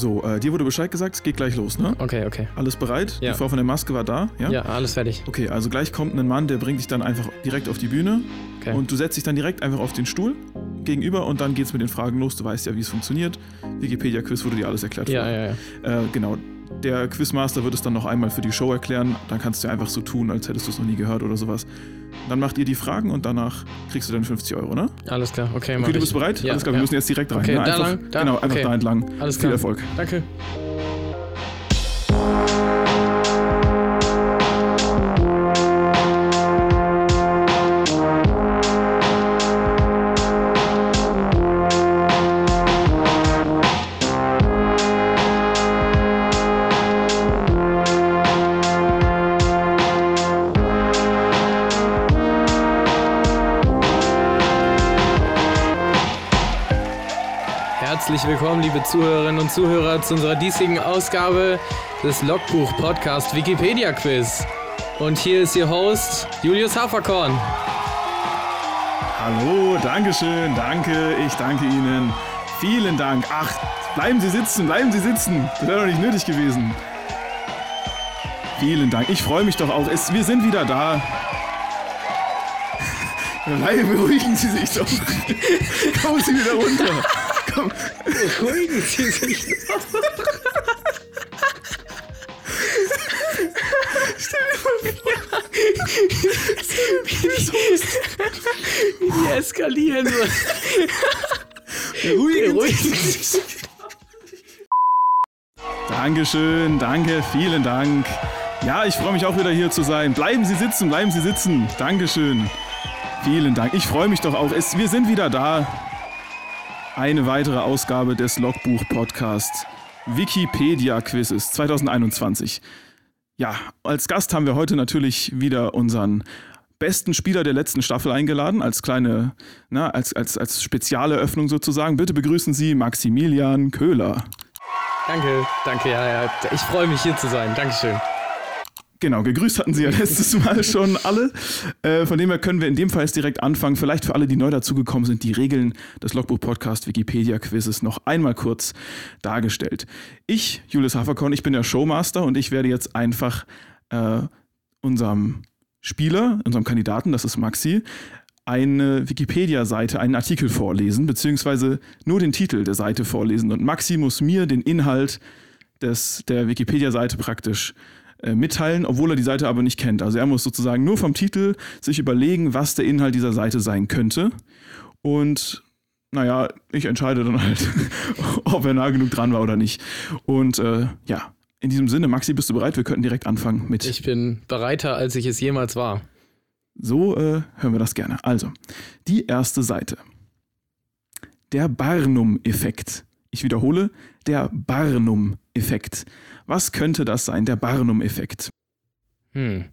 So, äh, dir wurde Bescheid gesagt, es geht gleich los, ne? Okay, okay. Alles bereit? Ja. Die Frau von der Maske war da, ja? Ja, alles fertig. Okay, also gleich kommt ein Mann, der bringt dich dann einfach direkt auf die Bühne Okay. und du setzt dich dann direkt einfach auf den Stuhl gegenüber und dann geht's mit den Fragen los. Du weißt ja, wie es funktioniert. Wikipedia-Quiz wurde dir alles erklärt. ja, vorher. ja, ja. Äh, genau. Der Quizmaster wird es dann noch einmal für die Show erklären. Dann kannst du einfach so tun, als hättest du es noch nie gehört oder sowas. Dann macht ihr die Fragen und danach kriegst du dann 50 Euro, ne? Alles klar. Okay, Okay, du bist bereit? Ja, Alles klar, wir ja. müssen jetzt direkt rein. Okay, ne? da einfach, lang, da, genau, einfach okay. da entlang. Alles Viel klar. Erfolg. Danke. Willkommen, liebe Zuhörerinnen und Zuhörer, zu unserer diesjährigen Ausgabe des Logbuch-Podcast Wikipedia Quiz. Und hier ist Ihr Host Julius Haferkorn. Hallo, Dankeschön, danke, ich danke Ihnen. Vielen Dank. Ach, bleiben Sie sitzen, bleiben Sie sitzen. Das wäre doch nicht nötig gewesen. Vielen Dank. Ich freue mich doch auch. Es, wir sind wieder da. Nein, beruhigen Sie sich doch. Kommen Sie wieder runter. Komm. Beruhigen Sie sich. Die eskalieren so. Beruhigen Beruhigen Sie sich. Dankeschön, danke, vielen Dank. Ja, ich freue mich auch wieder hier zu sein. Bleiben Sie sitzen, bleiben Sie sitzen. Dankeschön. Vielen Dank. Ich freue mich doch auch. Es, wir sind wieder da. Eine weitere Ausgabe des Logbuch-Podcasts Wikipedia Quizzes 2021. Ja, als Gast haben wir heute natürlich wieder unseren besten Spieler der letzten Staffel eingeladen, als kleine, na, als, als, als spezielle Öffnung sozusagen. Bitte begrüßen Sie Maximilian Köhler. Danke, danke, ja, ja. Ich freue mich hier zu sein. Dankeschön. Genau, gegrüßt hatten Sie ja letztes Mal schon alle. Äh, von dem her können wir in dem Fall jetzt direkt anfangen. Vielleicht für alle, die neu dazugekommen sind, die Regeln des Logbuch-Podcast Wikipedia-Quizzes noch einmal kurz dargestellt. Ich, Julius Haferkorn, ich bin der Showmaster und ich werde jetzt einfach äh, unserem Spieler, unserem Kandidaten, das ist Maxi, eine Wikipedia-Seite, einen Artikel vorlesen, beziehungsweise nur den Titel der Seite vorlesen. Und Maxi muss mir den Inhalt des, der Wikipedia-Seite praktisch äh, mitteilen, obwohl er die Seite aber nicht kennt. Also er muss sozusagen nur vom Titel sich überlegen, was der Inhalt dieser Seite sein könnte. Und naja, ich entscheide dann halt, ob er nah genug dran war oder nicht. Und äh, ja, in diesem Sinne, Maxi, bist du bereit? Wir könnten direkt anfangen mit. Ich bin bereiter, als ich es jemals war. So äh, hören wir das gerne. Also, die erste Seite. Der Barnum-Effekt. Ich wiederhole, der Barnum-Effekt. Was könnte das sein, der Barnum-Effekt? Hm.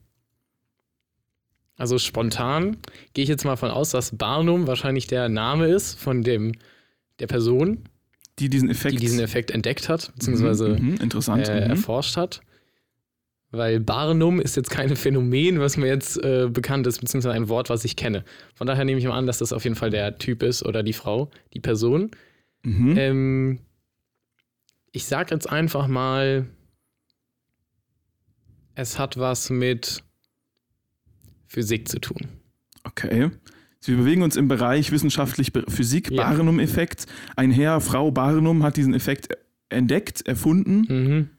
Also spontan gehe ich jetzt mal von aus, dass Barnum wahrscheinlich der Name ist von dem der Person, Die diesen Effekt. die diesen Effekt entdeckt hat, beziehungsweise Mhm, mhm, interessant. äh, mhm. erforscht hat. Weil Barnum ist jetzt kein Phänomen, was mir jetzt äh, bekannt ist, beziehungsweise ein Wort, was ich kenne. Von daher nehme ich mal an, dass das auf jeden Fall der Typ ist oder die Frau, die Person. Mhm. Ähm, ich sag jetzt einfach mal, es hat was mit Physik zu tun. Okay. Wir bewegen uns im Bereich wissenschaftlich Physik, Ja. Barnum-Effekt. Ein Herr, Frau Barnum hat diesen Effekt entdeckt, erfunden. Mhm.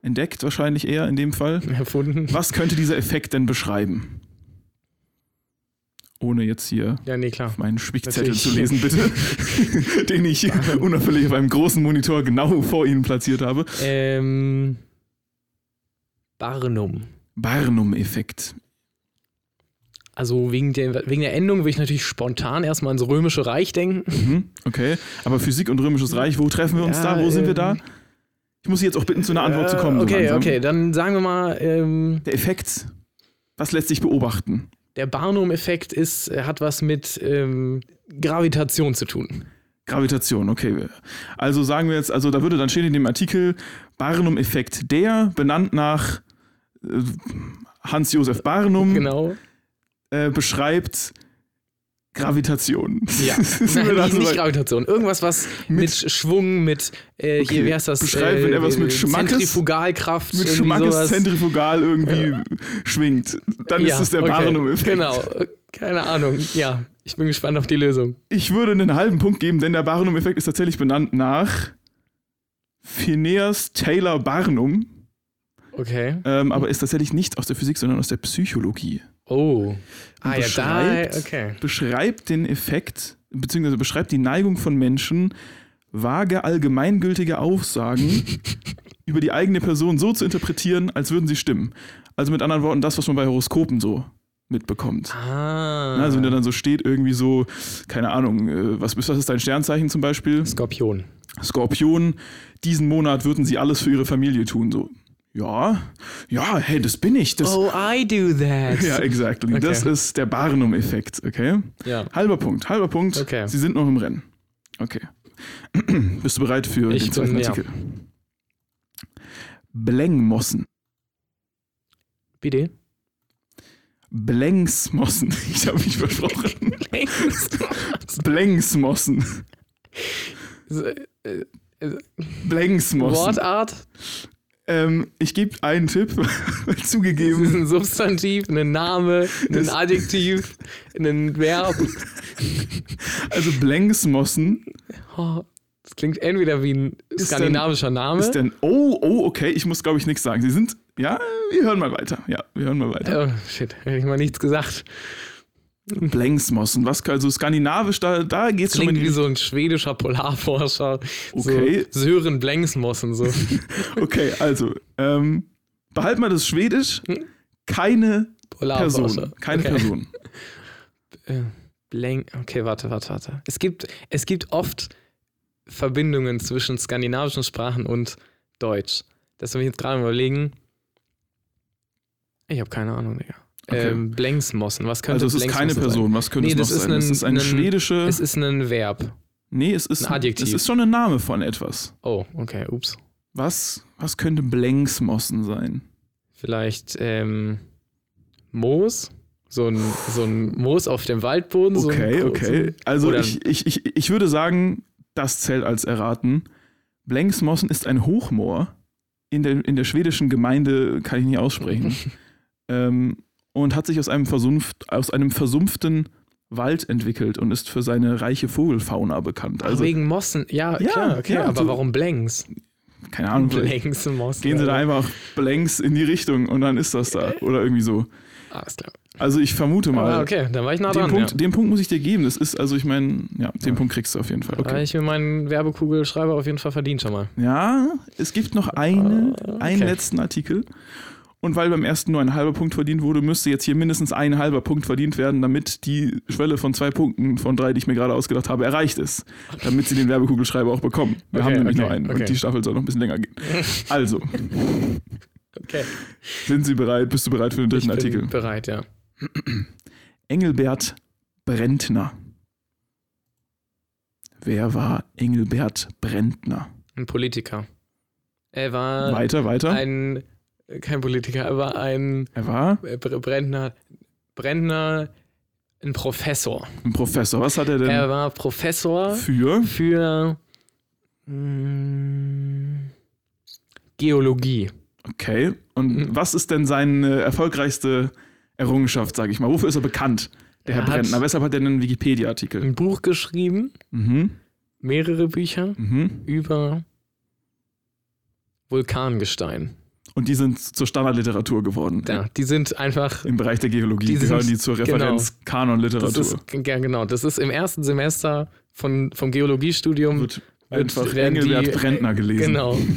Entdeckt wahrscheinlich eher in dem Fall. Erfunden. Was könnte dieser Effekt denn beschreiben? Ohne jetzt hier Ja, nee, meinen Spickzettel zu lesen, bitte. Den ich unauffällig auf einem großen Monitor genau vor Ihnen platziert habe. Ähm, Barnum. Barnum-Effekt. Also wegen der, wegen der Endung will ich natürlich spontan erstmal ans Römische Reich denken. Mhm, okay. Aber Physik und Römisches Reich, wo treffen wir uns Ja, da? Wo sind wir da? ähm, Ich muss Sie jetzt auch bitten, zu einer Antwort zu kommen. so Okay, langsam. okay, dann sagen wir mal, ähm, Der Effekt, was lässt sich beobachten? der Barnum-Effekt ist, er hat was mit ähm, Gravitation zu tun. Gravitation, okay. Also sagen wir jetzt, also da würde dann stehen in dem Artikel Barnum-Effekt der, benannt nach äh, Hans-Josef Barnum, Genau. äh, beschreibt Gravitation. Ja, Nein, nicht, nicht? Gravitation. Irgendwas, was mit, Schwung, mit, äh, Okay, hier, wie heißt das? beschreib, wenn er was mit Schmackes- Zentrifugalkraft. mit Schmackes sowas. zentrifugal irgendwie schwingt. Dann Ja, ist es der okay, Barnum-Effekt. Genau, keine Ahnung. Ja, ich bin gespannt auf die Lösung. Ich würde einen halben Punkt geben, denn der Barnum-Effekt ist tatsächlich benannt nach Phineas Taylor Barnum, Okay. ähm, aber ist tatsächlich nicht aus der Physik, sondern aus der Psychologie. Oh. Ah ja, da, beschreibt- okay. Beschreibt den Effekt, beziehungsweise beschreibt die Neigung von Menschen, vage allgemeingültige Aussagen über die eigene Person so zu interpretieren, als würden sie stimmen. Also mit anderen Worten, das, was man bei Horoskopen so mitbekommt. Ah. Na, Also wenn da dann so steht, irgendwie so, keine Ahnung, äh, was, was ist dein Sternzeichen zum Beispiel? Skorpion. Skorpion, diesen Monat würden sie alles für ihre Familie tun. So, ja, ja, hey, das bin ich. Das, Oh, I do that. Ja, exactly. Okay. Das ist der Barnum-Effekt, okay? Ja. Halber Punkt, halber Punkt. Okay. Sie sind noch im Rennen. Okay. Bist du bereit für Ich den zweiten bin- ja. Artikel? Blengmossen. Bitte? Blengsmossen. Ich habe mich versprochen. Blengsmossen. Blengsmossen. Wortart? Ähm, ich gebe einen Tipp, Das ist zugegeben. ein Substantiv, ein Name, ein Adjektiv, ein Verb. Also Blengsmossen Oh, das klingt entweder wie ein Ist skandinavischer Name. ist denn. Oh, oh, okay, ich muss glaube ich nichts sagen. Sie sind. Ja, wir hören mal weiter. Ja, wir hören mal weiter. Oh, shit, hätte ich mal nichts gesagt. Blengsmossen, was also skandinavisch, da, da geht's schon Klingt in wie die, so ein schwedischer Polarforscher. Okay. So Sören Blengsmossen. So. Okay, also, ähm, behalt mal das Schwedisch. Keine Polarforscher. Person. Keine okay. Person. Äh, Bleng. Okay, warte, warte, warte. Es gibt, es gibt oft Verbindungen zwischen skandinavischen Sprachen und Deutsch. Das will ich jetzt gerade überlegen. Ich habe keine Ahnung, Digga. Okay. Ähm, Blengsmossen. Was könnte Also es ist keine Person. Was könnte Nee, es noch sein? es ein- ist eine ein- schwedische. sein? Es ist ein Verb. nee, es ist ein Adjektiv. Es ist schon ein Name von etwas. Oh, okay, ups. Was, was könnte Blengsmossen sein? Vielleicht ähm, Moos. So ein, so ein Moos auf dem Waldboden. so ein Okay, okay. Also ich, ich, ich, ich würde sagen, das zählt als erraten. Blengsmossen ist ein Hochmoor. In der, in der schwedischen Gemeinde kann ich nicht aussprechen. ähm, und hat sich aus einem, versumpft, aus einem versumpften Wald entwickelt und ist für seine reiche Vogelfauna bekannt. Ach, Also, wegen Mossen. Ja, Ja, klar, okay. ja, aber so- warum Blenks? keine Ahnung, Blenks und Mossen. gehen sie da einfach Blanks in die Richtung und dann ist das da. Oder irgendwie so. Alles klar. Also ich vermute mal. Ah, okay, dann war ich nah Den dran. Punkt, ja. den Punkt muss ich dir geben. Das ist, also ich meine, ja, den Punkt kriegst du auf jeden Fall. Da habe Okay. ich mir meinen Werbekugelschreiber auf jeden Fall verdient schon mal. Ja, es gibt noch eine, Ah, einen okay. letzten Artikel. Und weil beim ersten nur ein halber Punkt verdient wurde, müsste jetzt hier mindestens ein halber Punkt verdient werden, damit die Schwelle von zwei Punkten von drei, die ich mir gerade ausgedacht habe, erreicht ist. Damit sie den Werbekugelschreiber auch bekommen. Wir Okay, haben nämlich okay, nur einen okay. und die Staffel soll noch ein bisschen länger gehen. Also, Okay. sind Sie bereit? Bist du bereit für den Ich dritten bin Artikel? bereit, ja. Engelbert Brentner. Wer war Engelbert Brentner? Ein Politiker. Er war Weiter, weiter. ein, kein Politiker, er war ein er war äh, Br- Brentner, Brentner, ein Professor. ein Professor. Was hat er denn Er war Professor für? für mm, Geologie. Okay. Und Mhm. was ist denn seine erfolgreichste Errungenschaft, sage ich mal? Wofür ist er bekannt, der Er Herr Brentner? Weshalb hat er einen Wikipedia-Artikel? Ein Buch geschrieben, Mhm. mehrere Bücher Mhm. über Vulkangestein. Und die sind zur Standardliteratur geworden. Ja, die sind einfach. Im Bereich der Geologie Die sind- gehören die zur genau. Referenz Das Kanon-Literatur. ist, ja, genau. Das ist im ersten Semester von, vom Geologiestudium. Wird einfach Engelbert die- Brentner gelesen. Genau.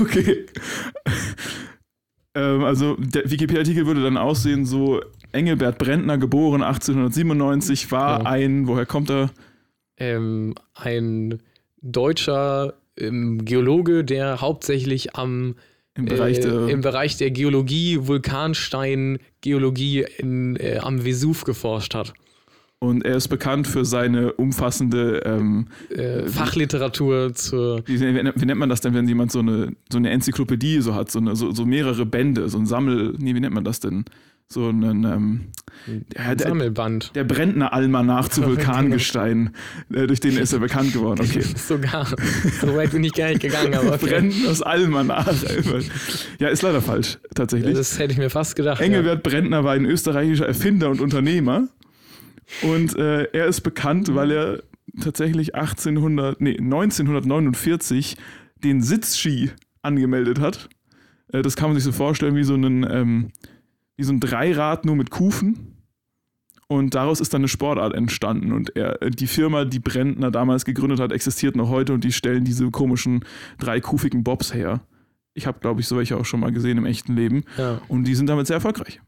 Okay. ähm, also der Wikipedia-Artikel würde dann aussehen so, Engelbert Brentner, geboren 1897, war Ja. ein, woher kommt er? Ähm, ein deutscher ähm, Geologe, der hauptsächlich am Im Bereich äh, der... im Bereich der Geologie, Vulkanstein, Geologie in, äh, am Vesuv geforscht hat. und er ist bekannt für seine umfassende, ähm, Äh, Fachliteratur zur. wie, wie, wie nennt man das denn, wenn jemand so eine, so eine Enzyklopädie so hat, so, eine, so, so mehrere Bände, so ein Sammel, nee, wie nennt man das denn? So einen ähm, Ein Sammelband. der Brentner Almanach zu Vulkangestein, äh, durch den ist er bekannt geworden. Okay. Sogar. So weit bin ich gar nicht gegangen, aber okay. Brentners Almanach. ja, ist leider falsch, tatsächlich. Das hätte ich mir fast gedacht. ja. Engelbert Brentner war ein österreichischer Erfinder und Unternehmer. Und äh, er ist bekannt, weil er tatsächlich 1800, nee, 1949 den Sitzski angemeldet hat. Äh, das kann man sich so vorstellen wie so, einen, ähm, wie so ein Dreirad nur mit Kufen. Und daraus ist dann eine Sportart entstanden. Und er, die Firma, die Brentner damals gegründet hat, existiert noch heute und die stellen diese komischen dreikufigen Bobs her. Ich habe, glaube ich, so welche auch schon mal gesehen im echten Leben. Ja. Und die sind damit sehr erfolgreich.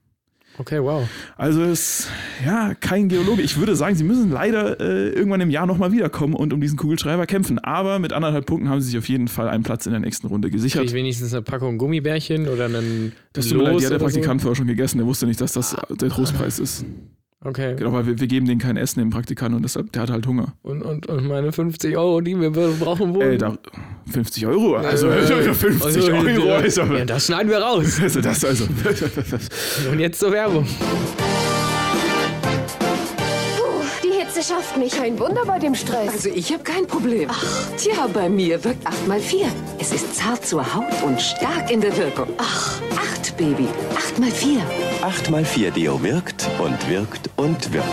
Okay, wow. Also ist ja kein Geologe. Ich würde sagen, sie müssen leider äh, irgendwann im Jahr nochmal wiederkommen und um diesen Kugelschreiber kämpfen. Aber mit anderthalb Punkten haben sie sich auf jeden Fall einen Platz in der nächsten Runde Krieg gesichert. ich wenigstens eine Packung Gummibärchen oder einen Das tut mir leid, die hat der oder so? Praktikant vorher schon gegessen. Der wusste nicht, dass das der Trostpreis ist. Okay. Genau, weil wir, wir geben denen kein Essen, dem Praktikanten, und deshalb, der hat halt Hunger. Und, und, und meine 50 Euro, die wir brauchen wollen. Ey, da 50 Euro? Also, Äh, 50 also, Euro. Also, Ja, das schneiden wir raus. also das also. Und jetzt zur Werbung. Die Hitze schafft mich. Ein Wunder bei dem Stress. Also ich habe kein Problem. Ach, tja, bei mir wirkt 8 mal 4. Es ist zart zur Haut und stark in der Wirkung. Ach, 8, Baby. 8 mal 4. 8 mal 4 Deo wirkt und wirkt und wirkt.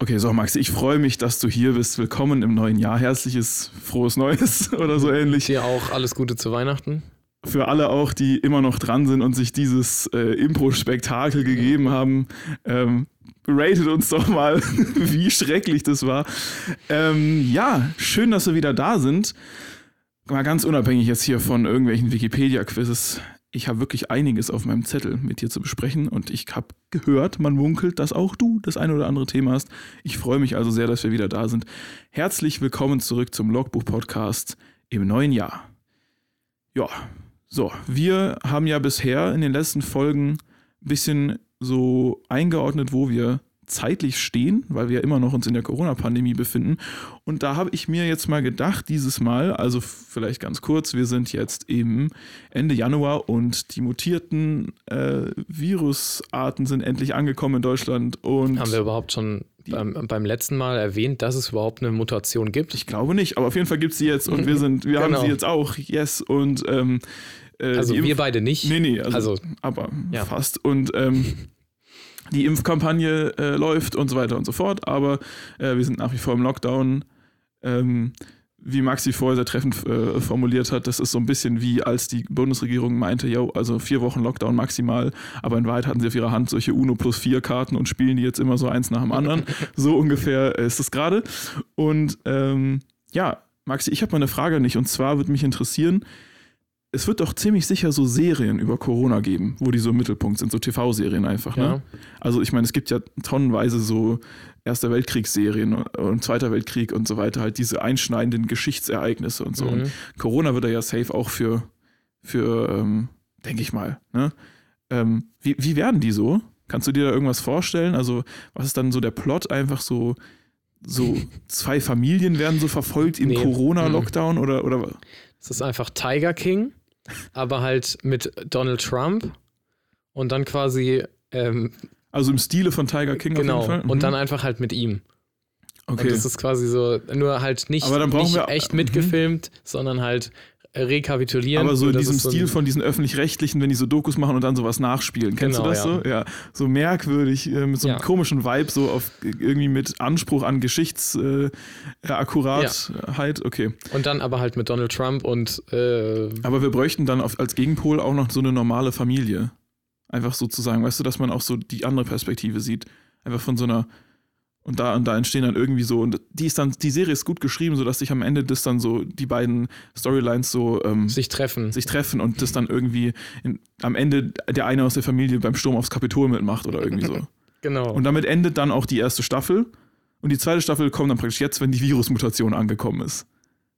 Okay, so Maxi, ich freue mich, dass du hier bist. Willkommen im neuen Jahr. Herzliches, frohes Neues oder so ähnlich. Dir auch alles Gute zu Weihnachten. Für alle auch, die immer noch dran sind und sich dieses äh, Impro-Spektakel gegeben haben. Ähm, ratet uns doch mal, wie schrecklich das war. Ähm, ja, schön, dass wir wieder da sind. Mal ganz unabhängig jetzt hier von irgendwelchen Wikipedia-Quizzes. Ich habe wirklich einiges auf meinem Zettel mit dir zu besprechen und ich habe gehört, man munkelt, dass auch du das eine oder andere Thema hast. Ich freue mich also sehr, dass wir wieder da sind. Herzlich willkommen zurück zum Logbuch-Podcast im neuen Jahr. Ja, so, wir haben ja bisher in den letzten Folgen ein bisschen so eingeordnet, wo wir zeitlich stehen, weil wir ja immer noch uns in der Corona-Pandemie befinden. Und da habe ich mir jetzt mal gedacht, dieses Mal, also vielleicht ganz kurz, wir sind jetzt im Ende Januar und die mutierten äh, Virusarten sind endlich angekommen in Deutschland. Und Haben wir überhaupt schon beim, beim letzten Mal erwähnt, dass es überhaupt eine Mutation gibt? ich glaube nicht, aber auf jeden Fall gibt es sie jetzt und wir sind, wir haben Genau. sie jetzt auch, yes. Und ähm, äh, Also wir beide nicht. Nee, nee, also, Also, aber ja. fast. Und ähm, die Impfkampagne äh, läuft und so weiter und so fort, aber äh, wir sind nach wie vor im Lockdown. Ähm, wie Maxi vorher sehr treffend äh, formuliert hat, das ist so ein bisschen wie als die Bundesregierung meinte, yo, also vier Wochen Lockdown maximal, aber in Wahrheit hatten sie auf ihrer Hand solche Uno plus vier Karten und spielen die jetzt immer so eins nach dem anderen. so ungefähr ist es gerade. Und ähm, ja, Maxi, ich habe mal eine Frage an dich und zwar würde mich interessieren, es wird doch ziemlich sicher so Serien über Corona geben, wo die so im Mittelpunkt sind, so TV-Serien einfach. Ja. Ne? Also ich meine, es gibt ja tonnenweise so Erster Weltkriegsserien und, und Zweiter Weltkrieg und so weiter, halt diese einschneidenden Geschichtsereignisse und so. Mhm. Und Corona wird da ja safe auch für, für ähm, denke ich mal. Ne? Ähm, wie, wie werden die so? Kannst du dir da irgendwas vorstellen? Also was ist dann so der Plot? Einfach so, so zwei Familien werden so verfolgt im Nee. Corona-Lockdown oder, oder es ist einfach Tiger King, aber halt mit Donald Trump und dann quasi, ähm, Also im Stile von Tiger King genau, auf jeden Fall. und Mhm. dann einfach halt mit ihm. okay. Und das ist quasi so, nur halt nicht, nicht wir- echt mhm. mitgefilmt, sondern halt rekapitulieren. Aber so in diesem so Stil ein- von diesen öffentlich-rechtlichen, wenn die so Dokus machen und dann sowas nachspielen. Kennst Genau, du das ja. so? Ja. So merkwürdig, äh, mit so einem Ja. komischen Vibe, so auf irgendwie mit Anspruch an Geschichtsakkuratheit. Äh, Akkuratheit. Okay. Und dann aber halt mit Donald Trump und äh, Aber wir bräuchten dann auf, als Gegenpol auch noch so eine normale Familie. Einfach sozusagen, weißt du, dass man auch so die andere Perspektive sieht. Einfach von so einer. Und da, und da entstehen dann irgendwie so, und die ist dann, die Serie ist gut geschrieben, sodass sich am Ende das dann so, die beiden Storylines so ähm, sich treffen. sich treffen und das dann irgendwie in, am Ende der eine aus der Familie beim Sturm aufs Kapitol mitmacht oder irgendwie so. genau. Und damit endet dann auch die erste Staffel. Und die zweite Staffel kommt dann praktisch jetzt, wenn die Virusmutation angekommen ist.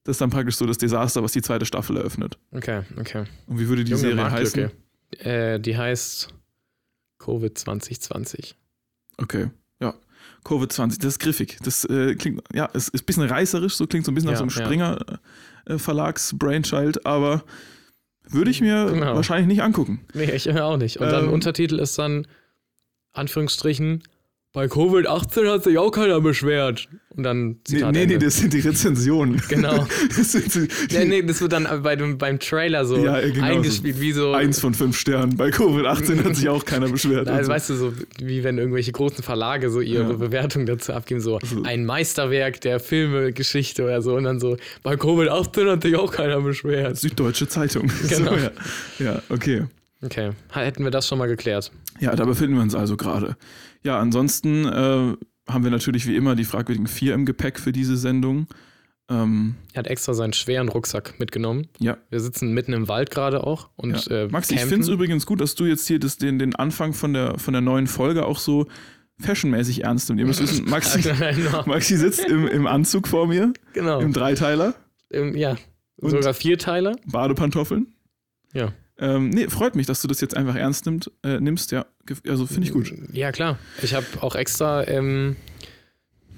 Das ist dann praktisch so das Desaster, was die zweite Staffel eröffnet. okay, okay. Und wie würde die Junge Serie heißen? Äh, die heißt Covid 2020. Okay, ja. Covid-20. Das ist griffig. Das äh, klingt, ja, es ist ein bisschen reißerisch, so klingt so ein bisschen Ja, nach so einem ja. Springer äh, Verlags Brainchild, aber würde ich mir Genau. wahrscheinlich nicht angucken. Nee, ich auch nicht. Und dann Ähm, Untertitel ist dann, Anführungsstrichen, bei Covid-18 hat sich auch keiner beschwert. Und dann Nee, Zitat nee, nee, Ende. das sind die Rezensionen. Genau. das sind die, Nee, nee, das wird dann bei dem, beim Trailer so Ja, genau eingespielt, wie so. Eins von fünf Sternen. Bei Covid-18 hat sich auch keiner beschwert. Also, so. weißt du, so wie wenn irgendwelche großen Verlage so ihre Ja. Bewertung dazu abgeben, so Also- ein Meisterwerk der Filmegeschichte oder so und dann so, bei Covid-18 hat sich auch keiner beschwert. Süddeutsche Zeitung. Genau. So, ja. ja, okay. Okay, hätten wir das schon mal geklärt. Ja, da befinden wir uns also gerade. Ja, ansonsten äh, haben wir natürlich wie immer die fragwürdigen vier im Gepäck für diese Sendung. Ähm, Er hat extra seinen schweren Rucksack mitgenommen. ja. Wir sitzen mitten im Wald gerade auch und ja. äh, Max, ich campen. finde es übrigens gut, dass du jetzt hier das, den, den Anfang von der, von der neuen Folge auch so fashionmäßig ernst nimmst. Ihr müsst wissen, Maxi, genau. Maxi sitzt im, im Anzug vor mir, genau. im Dreiteiler, Ähm, ja, sogar vier Teile. Badepantoffeln. Ja. Ähm, nee, freut mich, dass du das jetzt einfach ernst nimmt, äh, nimmst. Ja, also finde ich gut. Ja, klar. Ich habe auch extra ähm,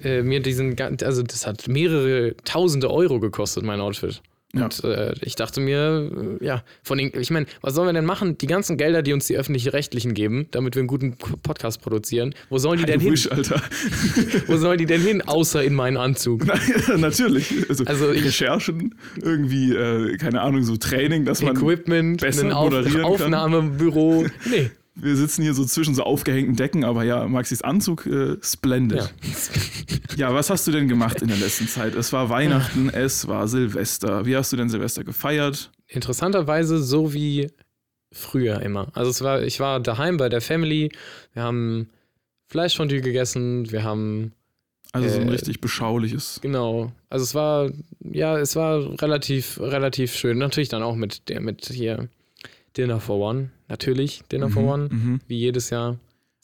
äh, mir diesen, also das hat mehrere tausende Euro gekostet, mein Outfit. Ja. Und äh, ich dachte mir, äh, ja, von den, ich meine, was sollen wir denn machen? Die ganzen Gelder, die uns die öffentlich-rechtlichen geben, damit wir einen guten Podcast produzieren, wo sollen die denn I hin? Alter. Wo sollen die denn hin, außer in meinen Anzug? Nein, natürlich. Also, Also ich- Recherchen, irgendwie, äh, keine Ahnung, so Training, dass man. Equipment, besser ein Auf. Aufnahmebüro. Nee. Wir sitzen hier so zwischen so aufgehängten Decken, aber ja, Maxis Anzug, äh, splendid. Ja. Ja. was hast du denn gemacht in der letzten Zeit? Es war Weihnachten, es war Silvester. Wie hast du denn Silvester gefeiert? Interessanterweise so wie früher immer. Also es war, ich war daheim bei der Family, wir haben Fleischfondue gegessen, wir haben, Also so ein Äh, richtig beschauliches. genau, also es war, ja, es war relativ, relativ schön. Natürlich dann auch mit der, mit hier Dinner for One, natürlich Dinner for One, Mhm. wie jedes Jahr.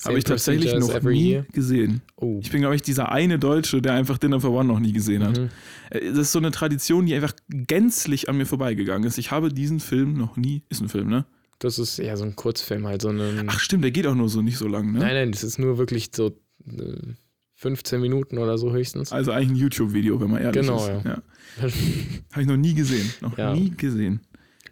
Habe ich tatsächlich noch nie year. gesehen. Oh. Ich bin, glaube ich, dieser eine Deutsche, der einfach Dinner for One noch nie gesehen hat. Mhm. Äh, Das ist so eine Tradition, die einfach gänzlich an mir vorbeigegangen ist. Ich habe diesen Film noch nie. Ist ein Film, ne? Das ist ja so ein Kurzfilm, halt so ein. Ach, stimmt, der geht auch nur so nicht so lang, ne? nein, nein, das ist nur wirklich so äh, 15 Minuten oder so höchstens. Also eigentlich ein YouTube-Video, wenn man ehrlich Genau, ist. ja. Habe ich noch nie gesehen. Noch Ja. nie gesehen.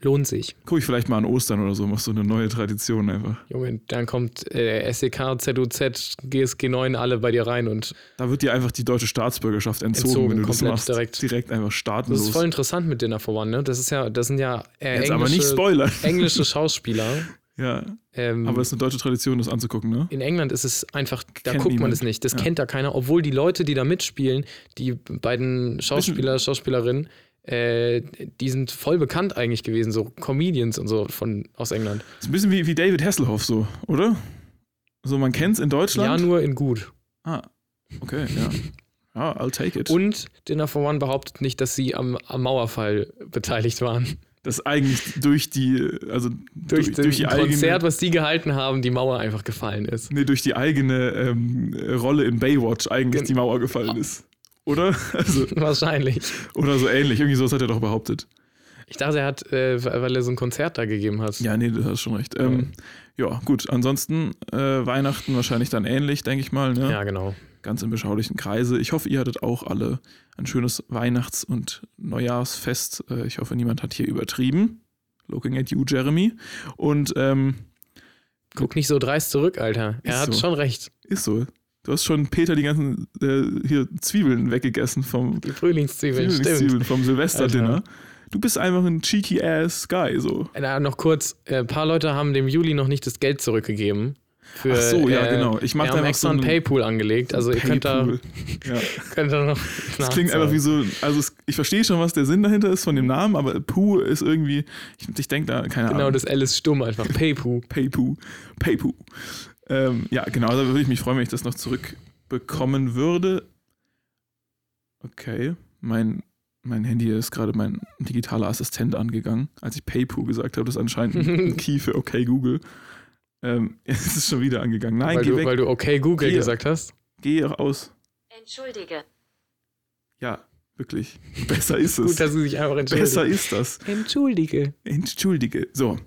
Lohnt sich. Guck ich vielleicht mal an Ostern oder so, mach so eine neue Tradition einfach. Junge, dann kommt äh, SEK, ZUZ, GSG 9 alle bei dir rein und Da wird dir einfach die deutsche Staatsbürgerschaft entzogen, Entzogen, wenn du das komplett machst. direkt. direkt einfach starten das ist voll interessant mit Dinner for One, ne? Das ist ja, das sind ja äh, Jetzt aber nicht englische, Spoiler. englische Schauspieler. Ja, Ähm, aber es ist eine deutsche Tradition, das anzugucken, ne? in England ist es einfach, da Kennt guckt man niemand. es nicht. Das Ja. kennt da keiner, obwohl die Leute, die da mitspielen, die beiden Schauspieler, Schauspielerinnen, äh, die sind voll bekannt eigentlich gewesen, so Comedians und so von aus England. Ist ein bisschen wie, wie David Hasselhoff so, oder? So, man kennt es in Ja, Deutschland. nur in gut. ah, okay, ja. Ja, I'll take it. Und Dinner for One behauptet nicht, dass sie am, am Mauerfall beteiligt waren. das eigentlich durch die, also Durch, durch, das durch die Konzert, eigene, was die gehalten haben, die Mauer einfach gefallen ist. nee, durch die eigene ähm, Rolle in Baywatch eigentlich Gen- die Mauer gefallen ist. Oder? Also, Wahrscheinlich. oder so ähnlich. Irgendwie sowas hat er doch behauptet. Ich dachte, er hat, äh, weil er so ein Konzert da gegeben hat. Ja, nee, du hast schon recht. Ähm, ja, gut. Ansonsten äh, Weihnachten wahrscheinlich dann ähnlich, denke ich mal. Ne? Ja, genau. Ganz im beschaulichen Kreise. Ich hoffe, ihr hattet auch alle ein schönes Weihnachts- und Neujahrsfest. Äh, ich hoffe, niemand hat hier übertrieben. Looking at you, Jeremy. Und ähm, Guck nicht so dreist zurück, Alter. Er hat so. schon recht. ist so. Du hast schon Peter die ganzen äh, hier Zwiebeln weggegessen vom Die Frühlingszwiebeln. Frühlingszwiebeln vom Silvesterdinner. Du bist einfach ein cheeky ass Guy so. Na, noch kurz, äh, ein paar Leute haben dem Juli noch nicht das Geld zurückgegeben. Für, Ach so, ja, äh, genau. Ich mach wir da extra so einen Paypool angelegt. Also ihr könnt da. Ja. könnt da noch Das klingt einfach wie so, also es, ich verstehe schon, was der Sinn dahinter ist von dem Namen, aber Pooh ist irgendwie, ich, ich denke da, keine Genau, Ahnung. das L ist stumm einfach. Paypoo. Paypoo. Paypoo. Ähm, ja, genau, da würde ich mich freuen, wenn ich das noch zurückbekommen würde. Okay, mein, mein Handy ist gerade mein digitaler Assistent angegangen, als ich Paypoo gesagt habe. Das ist anscheinend ein Key für Okay Google. Ähm, jetzt ist es schon wieder angegangen. Nein, weil, geh du, weg. weil du okay Google Geh. gesagt hast. Geh raus. Entschuldige. Ja, wirklich. Besser ist es. Gut, dass sie sich einfach entschuldigen. Besser ist das. Entschuldige. Entschuldige. So.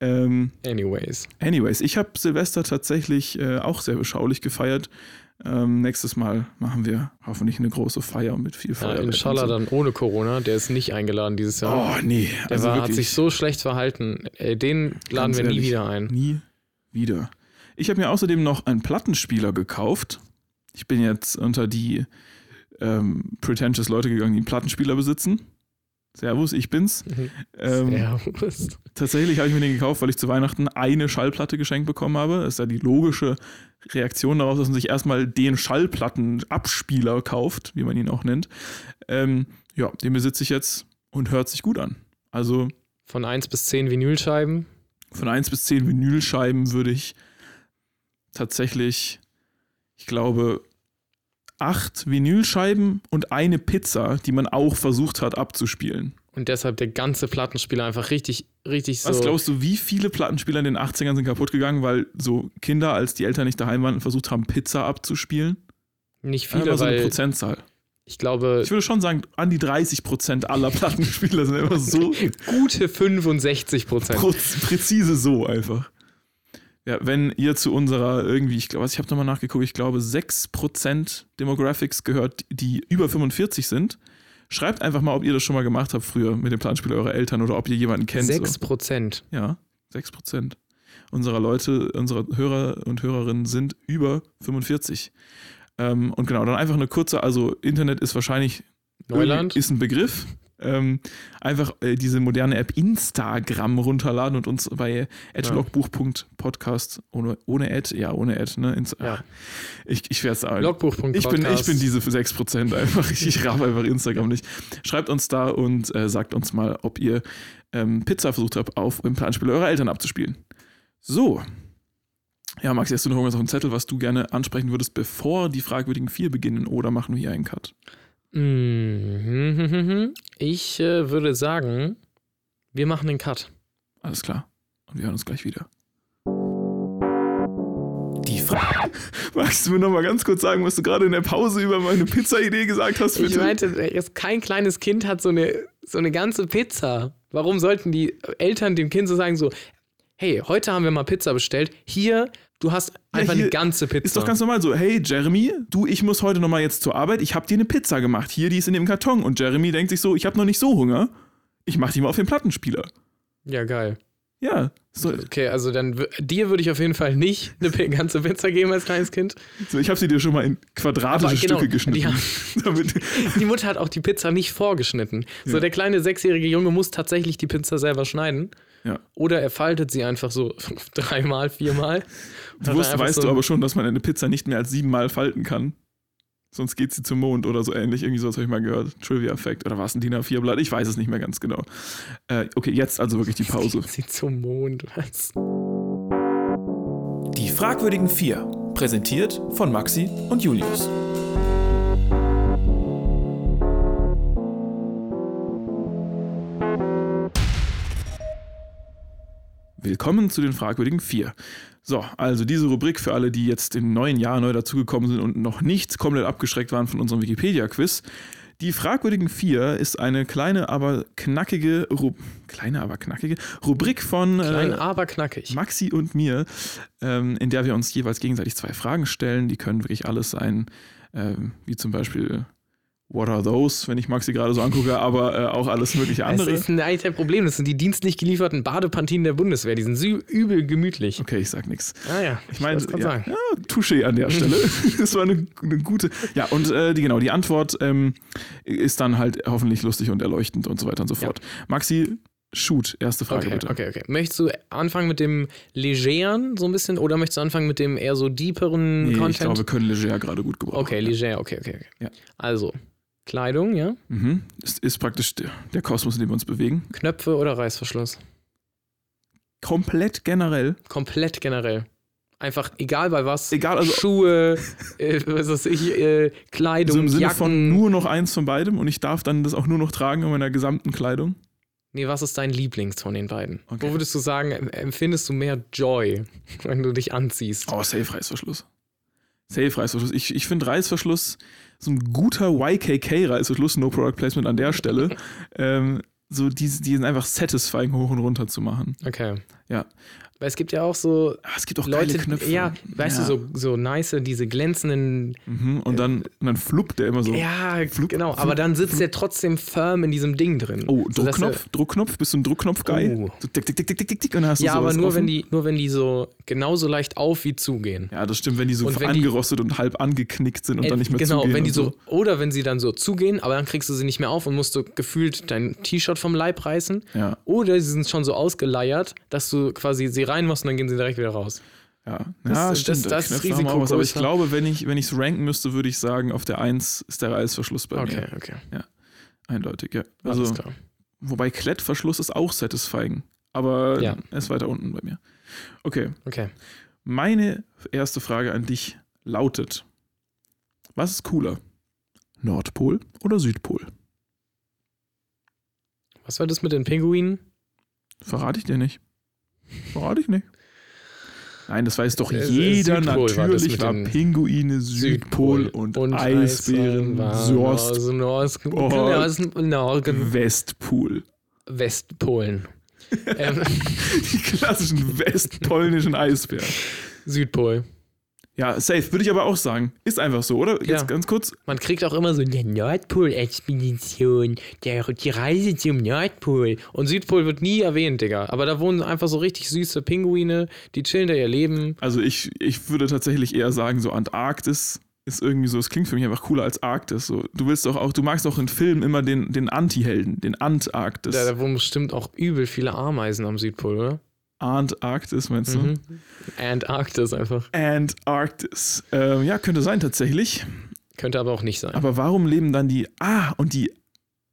Ähm, Anyways. anyways, ich habe Silvester tatsächlich äh, auch sehr beschaulich gefeiert. Ähm, nächstes Mal machen wir hoffentlich eine große Feier mit viel Ja, Feuerwerk. inshallah und so. dann ohne Corona. Der ist nicht eingeladen dieses Jahr. Oh, nee. der also war, hat wirklich. sich so schlecht verhalten. Ey, den laden Ganz wir nie ehrlich, wieder ein. Nie wieder. Ich habe mir außerdem noch einen Plattenspieler gekauft. Ich bin jetzt unter die ähm, pretentious Leute gegangen, die einen Plattenspieler besitzen. Servus, ich bin's. Mhm. Ähm, Servus. Tatsächlich habe ich mir den gekauft, weil ich zu Weihnachten eine Schallplatte geschenkt bekommen habe. Das ist ja die logische Reaktion darauf, dass man sich erstmal den Schallplattenabspieler kauft, wie man ihn auch nennt. Ähm, ja, den besitze ich jetzt und hört sich gut an. Also Von 1 bis 10 Vinylscheiben. von 1 bis 10 Vinylscheiben würde ich tatsächlich, ich glaube, acht Vinylscheiben und eine Pizza, die man auch versucht hat abzuspielen. Und deshalb der ganze Plattenspieler einfach richtig, richtig so. Was glaubst du, wie viele Plattenspieler in den 80ern sind kaputt gegangen, weil so Kinder, als die Eltern nicht daheim waren, versucht haben, Pizza abzuspielen? Nicht Viele, viele, so eine Prozentzahl. ich glaube, Ich würde schon sagen, an die 30 Prozent aller Plattenspieler sind immer so gute 65 Prozent. Pro- präzise so einfach. Ja, wenn ihr zu unserer irgendwie, ich glaube, ich habe nochmal nachgeguckt, ich glaube 6% Demographics gehört, die über 45 sind. Schreibt einfach mal, ob ihr das schon mal gemacht habt früher mit dem Planspieler eurer Eltern oder ob ihr jemanden kennt. 6 So. Prozent. Ja, 6% unserer Leute, unserer Hörer und Hörerinnen sind über 45. Ähm, und genau, dann einfach eine kurze, also Internet ist wahrscheinlich Neuland. ist ein Begriff. Ähm, einfach äh, diese moderne App Instagram runterladen und uns bei adlogbuch.podcast ohne, ohne Ad, ja, ohne Ad, ne? Inst Ja. Ich, ich werde sagen. Logbuch.podcast. Ich bin, ich bin diese 6% einfach. Ich, ich raff einfach Instagram nicht. Schreibt uns da und äh, sagt uns mal, ob ihr ähm, Pizza versucht habt, auf dem Planspieler eurer Eltern abzuspielen. So. Ja, Maxi, hast du noch irgendwas auf dem Zettel, was du gerne ansprechen würdest, bevor die fragwürdigen vier beginnen? Oder machen wir hier einen Cut? Mhm. Ich äh, würde sagen, wir machen den Cut. Alles klar. Und wir hören uns gleich wieder. Die Frage. Magst du mir noch mal ganz kurz sagen, was du gerade in der Pause über meine Pizza-Idee gesagt hast, bitte? Ich meinte, jetzt kein kleines Kind hat so eine, so eine ganze Pizza. Warum sollten die Eltern dem Kind so sagen, so, hey, heute haben wir mal Pizza bestellt. Hier, du hast einfach hier eine ganze Pizza. ist doch ganz normal so, hey Jeremy, du, ich muss heute noch mal jetzt zur Arbeit, ich habe dir eine Pizza gemacht. Hier, die ist in dem Karton. Und Jeremy denkt sich so, ich habe noch nicht so Hunger. Ich mach die mal auf den Plattenspieler. ja, geil. Ja, so, Okay, also dann dir würde ich auf jeden Fall nicht eine ganze Pizza geben als kleines Kind. so ich habe sie dir schon mal in quadratische genau, Stücke geschnitten. die haben- Die Mutter hat auch die Pizza nicht vorgeschnitten. So, der kleine sechsjährige Junge muss tatsächlich die Pizza selber schneiden. Ja. Oder er faltet sie einfach so dreimal, viermal. Du wusst, weißt du aber schon, dass man eine Pizza nicht mehr als siebenmal falten kann. Sonst geht sie zum Mond oder so ähnlich. Irgendwie sowas habe ich mal gehört. Trivia-Fact. Oder war es ein DIN A4-Blatt? Ich weiß es nicht mehr ganz genau. Äh, okay, jetzt also wirklich die Pause. Sie zum Mond, was? Die fragwürdigen vier. Präsentiert von Maxi und Julius. Willkommen zu den fragwürdigen vier. So, also diese Rubrik für alle, die jetzt im neuen Jahr neu dazugekommen sind und noch nicht komplett abgeschreckt waren von unserem Wikipedia-Quiz. Die fragwürdigen vier ist eine kleine, aber knackige, Ru kleine, aber knackige Rubrik von Klein, äh, aber knackig. Maxi und mir, ähm, in der wir uns jeweils gegenseitig zwei Fragen stellen. Die können wirklich alles sein, ähm, wie zum Beispiel What are those, wenn ich Maxi gerade so angucke, aber äh, auch alles mögliche Das andere. ist ein, eigentlich ein Problem. Das sind die dienstlich gelieferten Badepantinen der Bundeswehr. Die sind übel gemütlich. Okay, ich sag nichts. Ah ja, Ich meine, ja, sagen. ja, Touché an der Stelle. das war eine, eine gute. Ja, und äh, die, genau, die Antwort ähm, ist dann halt hoffentlich lustig und erleuchtend und so weiter und so fort. Maxi, shoot, erste Frage Okay, bitte. okay, okay. Möchtest du anfangen mit dem Legeren so ein bisschen oder möchtest du anfangen mit dem eher so deeperen Nee, Content? ich glaube, wir können leger gerade gut gebrauchen. okay, leger, okay, okay, okay. Ja. Also, Kleidung, ja? Mhm. Das ist praktisch der, Kosmos, in dem wir uns bewegen. Knöpfe oder Reißverschluss? Komplett generell. Komplett generell. Einfach egal bei was. Egal, also- Schuhe, äh, was weiß ich, äh, Kleidung, So im Sinne Jacken. von nur noch eins von beidem und ich darf dann das auch nur noch tragen in meiner gesamten Kleidung. Nee, was ist dein Lieblings von den beiden? Okay. Wo würdest du sagen, em- empfindest du mehr Joy, wenn du dich anziehst? Oh, Safe Reißverschluss. Safe Reißverschluss. Ich, ich finde Reißverschluss so ein guter YKK-Reißverschluss, No Product Placement an der Stelle. ähm, so die, die sind einfach satisfying hoch und runter zu machen. Okay. Ja. Weil es gibt ja auch so Ah, es gibt auch Leute, geile Knöpfe. ja, weißt Ja. du, so, so nice, diese glänzenden, Mhm. Und dann, und dann fluppt der immer so. ja, Flup, genau, flup, aber dann sitzt der trotzdem firm in diesem Ding drin. Oh, Druckknopf, Druckknopf, bist du ein Druckknopf-Guy? Oh. So tick, tick, tick, tick, tick, tick, und dann hast Er, ja, du aber nur offen. wenn, die, nur wenn die so genauso leicht auf wie zugehen. Ja, das stimmt, wenn die so Und wenn die- angerostet und halb angeknickt sind und Äh, dann nicht mehr genau, zugehen. wenn die und so, oder wenn sie dann so zugehen, aber dann kriegst du sie nicht mehr auf und musst du gefühlt dein T-Shirt vom Leib reißen. Ja. Oder sie sind schon so ausgeleiert, dass du quasi sie reinmachst und dann gehen sie direkt wieder raus. Ja, Das- ja das- stimmt. das Knöpfe Risiko was, aber ich glaube, wenn ich es ranken müsste, würde ich sagen, auf der 1 ist der Reißverschluss bei Okay, mir. okay. Eindeutig, ja. Alles Also, klar. wobei Klettverschluss ist auch satisfying. Aber Ja. er ist weiter unten bei mir. Okay. Okay. Meine erste Frage an dich lautet: Was ist cooler? Nordpol oder Südpol? Was war das mit den Pinguinen? Verrate ich dir nicht. Verrate ich nicht. Nein, das weiß doch Äh, jeder. Südpol war Natürlich war, den Pinguine Südpol, und, Eisbären Sorst, Nord, Oh. Nord, Westpol. Westpolen. ähm, Die klassischen westpolnischen Eisbären. Südpol. Ja, safe, würde ich aber auch sagen. Ist einfach so, oder? Jetzt Ja. ganz kurz. Man kriegt auch immer so eine Nordpol-Expedition, der, die Reise zum Nordpol. Und Südpol wird nie erwähnt, Digga. Aber da wohnen einfach so richtig süße Pinguine, die chillen da ihr Leben. Also ich, ich würde tatsächlich eher sagen, so Antarktis ist irgendwie so, es klingt für mich einfach cooler als Arktis. So, du willst doch auch, du magst auch in Filmen immer den, den Anti-Helden, den Antarktis. Da, da wohnen bestimmt auch übel viele Ameisen am Südpol, oder? Antarktis, meinst du? Mhm. Antarktis einfach. Antarktis. Ähm, ja, könnte sein tatsächlich. Könnte aber auch nicht sein. Aber warum leben dann die, ah, und die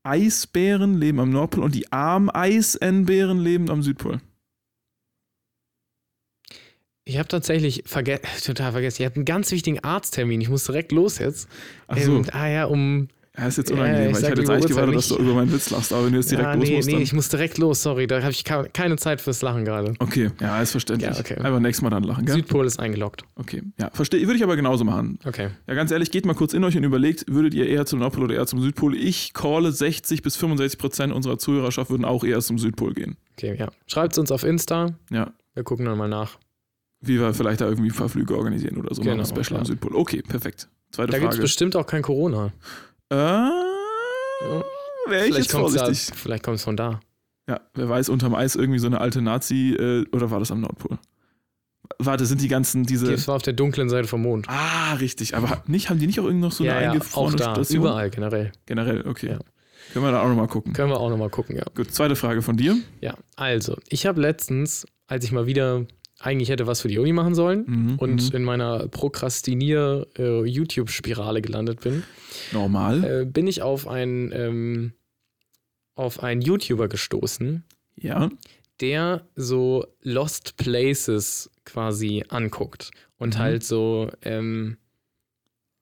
Eisbären leben am Nordpol und die Armeisenbären leben am Südpol? Ich habe tatsächlich verge total vergessen. Ich hatte einen ganz wichtigen Arzttermin. Ich muss direkt los jetzt. Ach so, Ähm, ah ja, um. Ja, ist jetzt ja, unangenehm, ich weil ich sag hatte jetzt eigentlich gewartet, dass du über meinen Witz lachst, aber wenn du jetzt direkt ja, los nee, musst, nee, dann... ich muss direkt los. Sorry, da habe ich keine Zeit fürs Lachen gerade. Okay, ja, ist verständlich. Ja, okay. Einfach nächstes Mal dann lachen, gell? Südpol ist eingeloggt. Okay, ja, verstehe. Würde ich aber genauso machen. Okay. Ja, ganz ehrlich, geht mal kurz in euch und überlegt, würdet ihr eher zum Nordpol oder eher zum Südpol? Ich calle 60 bis 65 Prozent unserer Zuhörerschaft würden auch eher zum Südpol gehen. Okay, ja. Schreibt es uns auf Insta. Ja, Wir gucken dann mal nach. wie wir vielleicht da irgendwie ein paar Flüge organisieren oder so. Genau, machen Special klar. am Südpol. Okay, perfekt. Zweite Da gibt es Frage. bestimmt auch kein Corona. Äh, Wäre ich jetzt kommt's da, vorsichtig. vielleicht kommt es von da. Ja, wer weiß, unterm Eis irgendwie so eine alte Nazi, äh, oder war das am Nordpol? Warte, sind die ganzen, diese. Das war auf der dunklen Seite vom Mond. Ah, richtig. Aber nicht, haben die nicht auch irgendwie noch so ja, eine ja, auch eingefrorene da. Station? Überall generell. Generell, okay. Ja. Können wir da auch nochmal gucken. Können wir auch nochmal gucken, ja. Gut, zweite Frage von dir. Ja, also, ich habe letztens, als ich mal wieder eigentlich hätte was für die Uni machen sollen Mhm, und in meiner Prokrastinier-YouTube-Spirale gelandet bin, Normal. äh, bin ich auf einen, ähm, auf einen YouTuber gestoßen, ja. der so Lost Places quasi anguckt und Mhm. halt so ähm,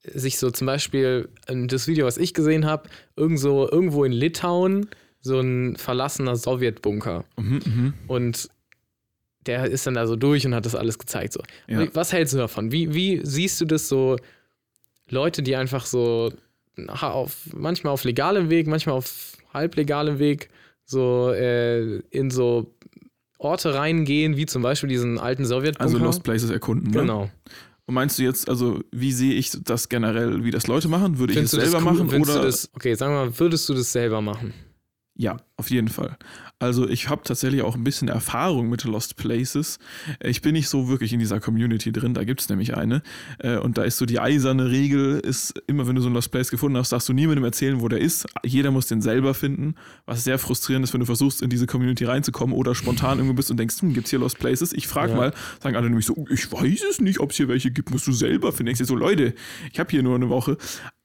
sich so zum Beispiel ähm, das Video, was ich gesehen habe, irgend so, irgendwo in Litauen so ein verlassener Sowjetbunker Mhm, mhm. und der ist dann da so durch und hat das alles gezeigt. So. Ja. Was hältst du davon? Wie, wie siehst du das so? Leute, die einfach so auf, manchmal auf legalem Weg, manchmal auf halblegalem Weg so äh, in so Orte reingehen, wie zum Beispiel diesen alten Sowjetbunker. Also Lost Places erkunden. Ne? Genau. Und meinst du jetzt, also wie sehe ich das generell, wie das Leute machen? Würde ich Findest es du das selber cool? machen Findest oder? das, okay, sagen wir mal, würdest du das selber machen? Ja, auf jeden Fall. Also ich habe tatsächlich auch ein bisschen Erfahrung mit Lost Places. Ich bin nicht so wirklich in dieser Community drin, da gibt es nämlich eine. Äh, Und da ist so die eiserne Regel, ist immer, wenn du so einen Lost Place gefunden hast, darfst du niemandem erzählen, wo der ist. Jeder muss den selber finden, was sehr frustrierend ist, wenn du versuchst, in diese Community reinzukommen oder spontan irgendwo bist und denkst, hm, gibt es hier Lost Places? Ich frage Ja. mal, sagen alle nämlich so, ich weiß es nicht, ob es hier welche gibt, musst du selber finden. Ich so, Leute, ich habe hier nur eine Woche.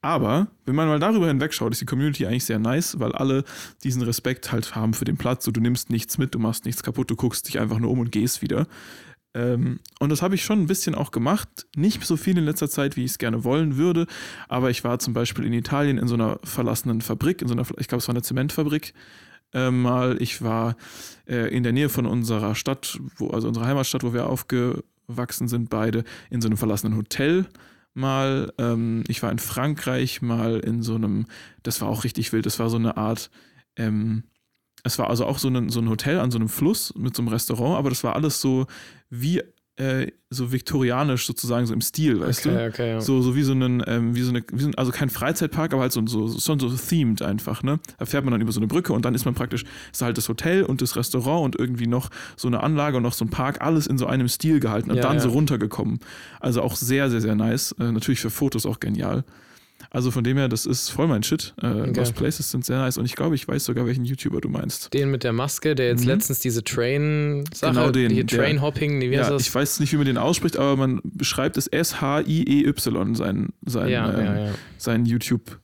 Aber wenn man mal darüber hinwegschaut, ist die Community eigentlich sehr nice, weil alle diesen Respekt halt haben für den Platz. So, du nimmst nichts mit, du machst nichts kaputt, du guckst dich einfach nur um und gehst wieder. Ähm, und das habe ich schon ein bisschen auch gemacht. Nicht so viel in letzter Zeit, wie ich es gerne wollen würde. Aber ich war zum Beispiel in Italien in so einer verlassenen Fabrik, in so einer, ich glaube, es war eine Zementfabrik. Äh, mal, ich war äh, in der Nähe von unserer Stadt, wo, also unserer Heimatstadt, wo wir aufgewachsen sind, beide, in so einem verlassenen Hotel mal. Ähm, ich war in Frankreich mal in so einem, das war auch richtig wild, das war so eine Art, ähm, es war also auch so ein, so ein Hotel an so einem Fluss mit so einem Restaurant, aber das war alles so wie äh, so viktorianisch sozusagen, so im Stil, weißt Okay, du? okay, ja. So, so wie so einen, ähm, wie so eine, wie so ein, also kein Freizeitpark, aber halt so, so, schon so themed einfach, ne? Da fährt man dann über so eine Brücke und dann ist man praktisch, ist halt das Hotel und das Restaurant und irgendwie noch so eine Anlage und noch so ein Park, alles in so einem Stil gehalten und Ja, dann ja. so runtergekommen. Also auch sehr, sehr, sehr nice. Äh, natürlich für Fotos auch genial. Also von dem her, das ist voll mein Shit. Äh, Okay. Lost Places sind sehr nice und ich glaube, ich weiß sogar, welchen YouTuber du meinst. Den mit der Maske, der jetzt Mhm. letztens diese Train-Sache, Genau den, die der- Train-Hopping, wie heißt Ja, das? ich weiß nicht, wie man den ausspricht, aber man beschreibt es S-H-I-E-Y, sein, sein, ja, ähm, ja, ja. sein YouTube.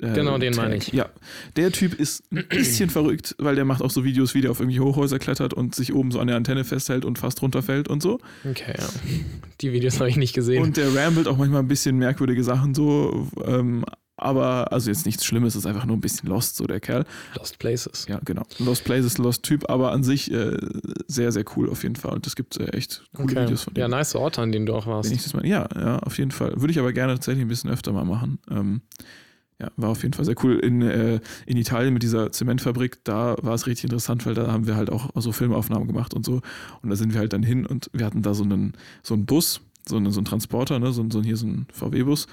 Äh, Genau, den Tag. meine ich. Ja, der Typ ist ein bisschen verrückt, weil der macht auch so Videos, wie der auf irgendwie Hochhäuser klettert und sich oben so an der Antenne festhält und fast runterfällt und so. Okay, ja. Die Videos habe ich nicht gesehen. Und der rambelt auch manchmal ein bisschen merkwürdige Sachen so. Ähm, aber, also jetzt nichts Schlimmes, ist einfach nur ein bisschen lost, so der Kerl. Lost Places. Ja, genau. Lost Places, Lost Typ, aber an sich äh, sehr, sehr cool auf jeden Fall. Und es gibt äh, echt coole Okay. Videos von dem. Ja, nice Orte, an denen du auch warst. Wenn ich das mal, ja, ja, auf jeden Fall. Würde ich aber gerne tatsächlich ein bisschen öfter mal machen. Ähm, ja, war auf jeden Fall sehr cool. In, äh, in Italien mit dieser Zementfabrik, da war es richtig interessant, weil da haben wir halt auch so Filmaufnahmen gemacht und so. Und da sind wir halt dann hin und wir hatten da so einen, so einen Bus, so einen, so einen Transporter, ne, so, so hier so ein VW-Bus.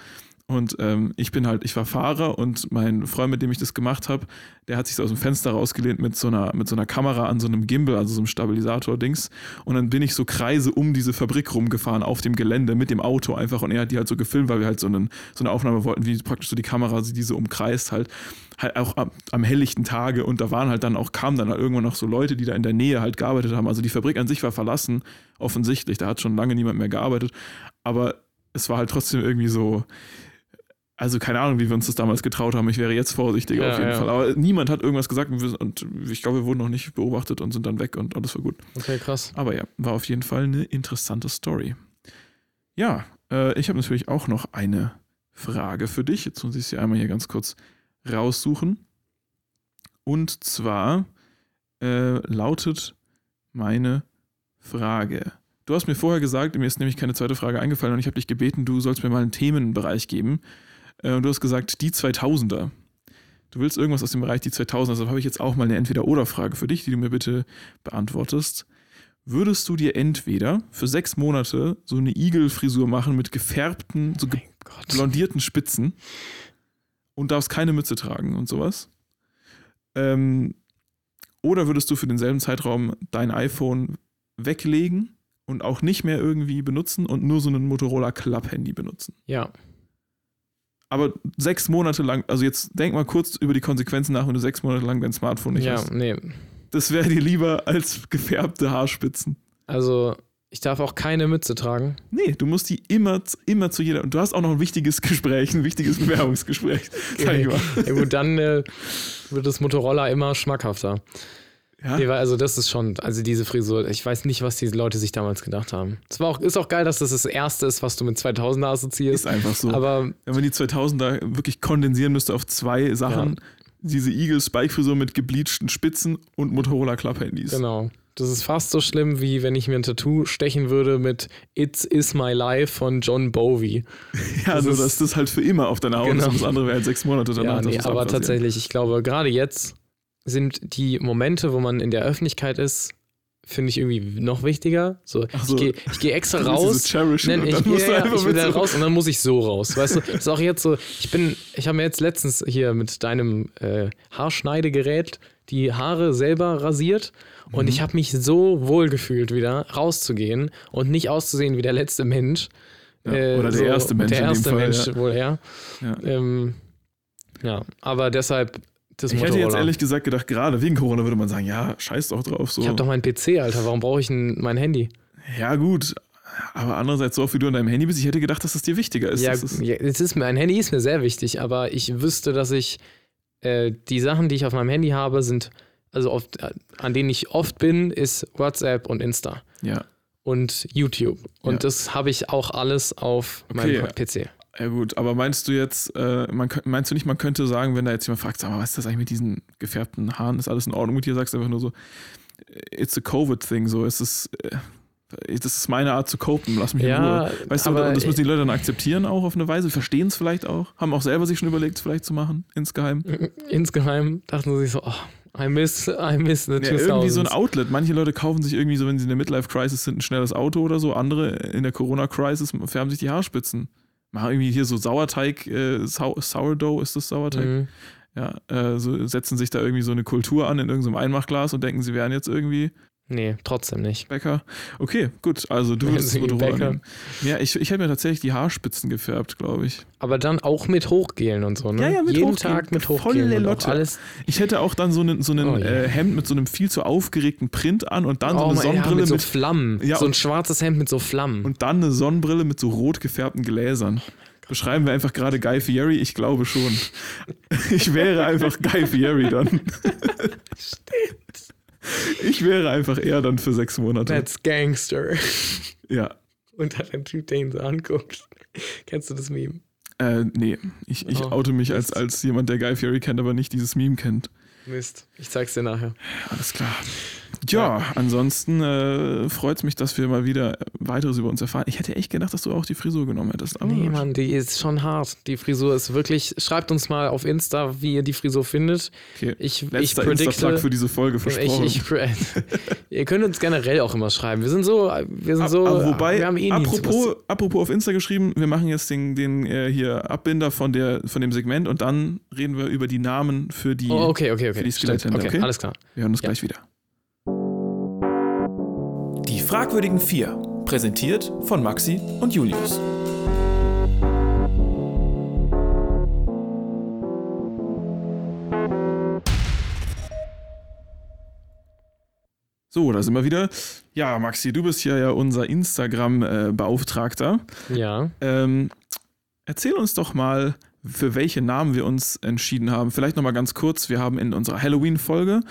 Und ähm, ich bin halt, ich war Fahrer und mein Freund, mit dem ich das gemacht habe, der hat sich so aus dem Fenster rausgelehnt mit so einer, mit so einer Kamera an so einem Gimbal, also so einem Stabilisator-Dings. Und dann bin ich so Kreise um diese Fabrik rumgefahren auf dem Gelände mit dem Auto einfach. Und er hat die halt so gefilmt, weil wir halt so, einen, so eine Aufnahme wollten, wie praktisch so die Kamera sie diese umkreist halt. Halt auch am, am helllichten Tage. Und da waren halt dann auch, kamen dann halt irgendwann noch so Leute, die da in der Nähe halt gearbeitet haben. Also die Fabrik an sich war verlassen, offensichtlich. Da hat schon lange niemand mehr gearbeitet. Aber es war halt trotzdem irgendwie so, also keine Ahnung, wie wir uns das damals getraut haben. Ich wäre jetzt vorsichtiger Ja, auf jeden ja. Fall. Aber niemand hat irgendwas gesagt und, ich glaube, wir wurden noch nicht beobachtet und sind dann weg und alles war gut. Okay, krass. Aber ja, war auf jeden Fall eine interessante Story. Ja, äh, ich habe natürlich auch noch eine Frage für dich. Jetzt muss ich sie einmal hier ganz kurz raussuchen. Und zwar äh, lautet meine Frage. Du hast mir vorher gesagt, mir ist nämlich keine zweite Frage eingefallen und ich habe dich gebeten, du sollst mir mal einen Themenbereich geben. Äh, du hast gesagt, die 2000er. Du willst irgendwas aus dem Bereich die 2000er, deshalb habe ich jetzt auch mal eine Entweder-Oder-Frage für dich, die du mir bitte beantwortest. Würdest du dir entweder für sechs Monate so eine Igelfrisur machen mit gefärbten, so ge Gott. blondierten Spitzen und darfst keine Mütze tragen und sowas? Ähm, oder würdest du für denselben Zeitraum dein iPhone weglegen und auch nicht mehr irgendwie benutzen und nur so ein Motorola Club-Handy benutzen? Ja. Aber sechs Monate lang, also jetzt denk mal kurz über die Konsequenzen nach, wenn du sechs Monate lang dein Smartphone nicht ja, hast. nee. Das wäre dir lieber als gefärbte Haarspitzen. Also, ich darf auch keine Mütze tragen. Nee, du musst die immer, immer zu jeder. Und du hast auch noch ein wichtiges Gespräch, ein wichtiges Bewerbungsgespräch. Sag ich mal. Ja gut, dann äh, wird das Motorola immer schmackhafter. Ja? Nee, also das ist schon, also diese Frisur, ich weiß nicht, was die Leute sich damals gedacht haben. Es war auch, ist auch geil, dass das das erste ist, was du mit 2000er assoziierst. Ist einfach so. Aber Wenn man die 2000er wirklich kondensieren müsste auf zwei Sachen, diese Eagle-Spike-Frisur mit gebleachten Spitzen und Motorola Club-Handys. genau. Das ist fast so schlimm, wie wenn ich mir ein Tattoo stechen würde mit It's Is My Life von John Bowie. Ja, Das nur ist- dass das halt für immer auf deiner Haut Genau. das andere wäre halt sechs Monate danach. Ja, nee, aber tatsächlich, ich glaube, gerade jetzt sind die Momente, wo man in der Öffentlichkeit ist, finde ich irgendwie noch wichtiger. So, so. ich gehe ich geh extra raus. Nein, ich, du ja, ja, ich will da so- raus und dann muss ich so raus. Weißt du, das ist auch jetzt so, ich bin, ich habe mir jetzt letztens hier mit deinem äh, Haarschneidegerät die Haare selber rasiert Mhm. und ich habe mich so wohl gefühlt wieder rauszugehen und nicht auszusehen wie der letzte Mensch. Äh, Ja, oder der erste Mensch Der erste Fall, Mensch ja. wohl eher. Ja. Ähm, ja, aber deshalb das Ich hätte jetzt ehrlich gesagt gedacht, gerade wegen Corona würde man sagen, ja, scheiß doch drauf. So. Ich habe doch meinen PC, Alter. Warum brauche ich denn mein Handy? Ja, gut. Aber andererseits, so oft wie du an deinem Handy bist, ich hätte gedacht, dass das dir wichtiger ist. ja, Das ist ja, es ist mir, ein Handy ist mir sehr wichtig, aber ich wüsste, dass ich äh, die Sachen, die ich auf meinem Handy habe, sind, also oft, äh, an denen ich oft bin, ist WhatsApp und Insta ja. und YouTube. Und Ja. das habe ich auch alles auf Okay. meinem PC. Ja, gut. Aber meinst du jetzt, äh, man, meinst du nicht, man könnte sagen, wenn da jetzt jemand fragt, sag mal, was ist das eigentlich mit diesen gefärbten Haaren? Ist alles in Ordnung mit dir? Sagst du einfach nur so, it's a Covid-Thing. So, es ist, äh, das ist meine Art zu copen. Lass mich Ja, in Ruhe. Weißt du, aber- und das müssen die Leute dann akzeptieren auch auf eine Weise, verstehen es vielleicht auch, haben auch selber sich schon überlegt, es vielleicht zu machen, insgeheim. Insgeheim dachten sie sich so, oh, I miss, I miss the Ja, 2000s. irgendwie so ein Outlet. Manche Leute kaufen sich irgendwie so, wenn sie in der Midlife-Crisis sind, ein schnelles Auto oder so. Andere in der Corona-Crisis färben sich die Haarspitzen. Machen irgendwie hier so Sauerteig, äh, Sau Sourdough ist das Sauerteig? Mhm. Ja, äh, so setzen sich da irgendwie so eine Kultur an in irgendeinem Einmachglas und denken, sie wären jetzt irgendwie Nee, trotzdem nicht. Bäcker. Okay, gut. Also du würdest Bäcker? nehmen. Ja, ich, ich hätte mir tatsächlich die Haarspitzen gefärbt, glaube ich. Aber dann auch mit Hochgelen und so, ne? Ja, ja, mit Jeden Hochgelen. Tag mit Volle Hochgelen. auch Lotte. alles. Ich hätte auch dann so einen so einen, Oh äh, Hemd mit so einem viel zu aufgeregten Print an und dann so oh, eine Mann, ja, Sonnenbrille mit so mit, Flammen. Ja, so ein schwarzes Hemd mit so Flammen. und dann eine Sonnenbrille mit so rot gefärbten Gläsern. Beschreiben wir einfach gerade Guy Fieri? Ich glaube schon. Ich wäre einfach Guy Fieri dann. Ich wäre einfach er dann für sechs Monate. That's Gangster. Ja. Und dann ein Typ, der ihn so anguckt. Kennst du das Meme? Äh, nee, ich, ich Oh, oute mich als, als jemand, der Guy Fieri kennt, aber nicht dieses Meme kennt. Mist. Ich zeig's dir nachher. Alles klar. Ja, ansonsten äh, freut es mich, dass wir mal wieder weiteres über uns erfahren. Ich hätte echt gedacht, dass du auch die Frisur genommen hättest. Aber Nee, Mann, die ist schon hart. Die Frisur ist wirklich. Schreibt uns mal auf Insta, wie ihr die Frisur findet. okay. Ich, ich Letzter predikte. Insta-Plug für diese Folge Ich, versprochen. ich, pre- ihr könnt uns generell auch immer schreiben. Wir sind so, wir sind so, aber wobei, wir haben eh apropos, apropos auf Insta geschrieben, wir machen jetzt den, den äh, hier Abbinder von, der, von dem Segment und dann reden wir über die Namen für die. Oh, okay, okay, okay. für die Stimmt. Skeletthände, okay, okay? alles klar. Wir hören uns Ja. gleich wieder. Die fragwürdigen vier, präsentiert von Maxi und Julius. So, da sind wir wieder. Ja, Maxi, du bist ja, ja unser Instagram-Beauftragter. Ja. Ähm, erzähl uns doch mal, für welche Namen wir uns entschieden haben. Vielleicht nochmal ganz kurz. Wir haben in unserer Halloween-Folge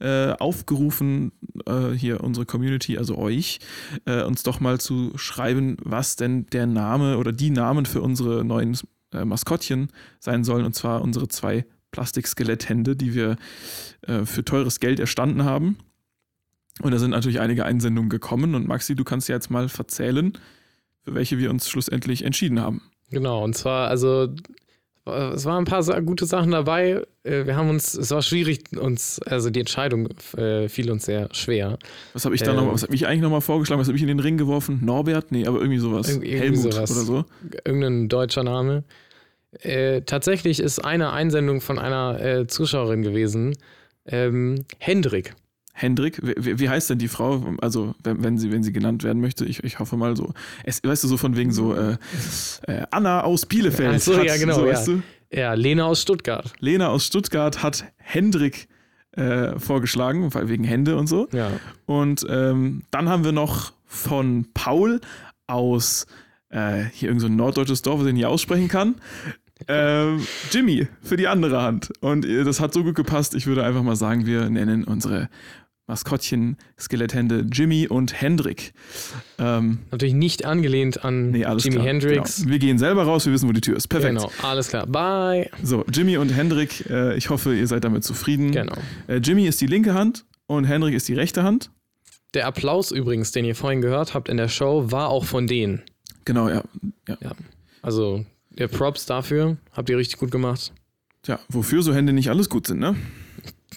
äh, aufgerufen, äh, hier unsere Community, also euch, äh, uns doch mal zu schreiben, was denn der Name oder die Namen für unsere neuen äh, Maskottchen sein sollen. Und zwar unsere zwei Plastik-Skeletthände, die wir äh, für teures Geld erstanden haben. Und da sind natürlich einige Einsendungen gekommen. Und Maxi, du kannst ja jetzt mal verzählen, für welche wir uns schlussendlich entschieden haben. Genau, und zwar, also, es waren ein paar gute Sachen dabei. Äh, Wir haben uns, es war schwierig, uns, also die Entscheidung äh, fiel uns sehr schwer. Was habe ich da Ähm. noch, was habe ich eigentlich nochmal vorgeschlagen? Was habe ich in den Ring geworfen? Norbert? Nee, aber irgendwie sowas. Irgendwie- irgendwie Helmut sowas. oder so. Irgendein deutscher Name. Äh, tatsächlich ist eine Einsendung von einer äh, Zuschauerin gewesen. Ähm, Hendrik. Hendrik, wie, wie heißt denn die Frau? Also, wenn, wenn, sie, wenn sie genannt werden möchte, ich, ich hoffe mal so. Es, weißt du, so von wegen so äh, äh, Anna aus Bielefeld. Ach so, hat, ja, genau, So, ja. weißt du? Ja, Lena aus Stuttgart. Lena aus Stuttgart hat Hendrik äh, vorgeschlagen, weil wegen Hände und so. Ja. Und ähm, dann haben wir noch von Paul aus äh, hier irgend so ein norddeutsches Dorf, das ich nicht aussprechen kann. Ähm, Jimmy für die andere Hand. Und äh, das hat so gut gepasst, ich würde einfach mal sagen, wir nennen unsere Maskottchen, Skeletthände Jimmy und Hendrik. Ähm, Natürlich nicht angelehnt an nee, alles Jimi klar. Hendrix. Genau. Wir gehen selber raus, wir wissen, wo die Tür ist. Perfekt. Genau, alles klar. Bye. So, Jimmy und Hendrik, äh, ich hoffe, ihr seid damit zufrieden. Genau. Äh, Jimmy ist die linke Hand und Hendrik ist die rechte Hand. Der Applaus übrigens, den ihr vorhin gehört habt in der Show, war auch von denen. Genau, ja. ja. Ja. Also, der Props dafür. Habt ihr richtig gut gemacht. Tja, wofür so Hände nicht alles gut sind, ne?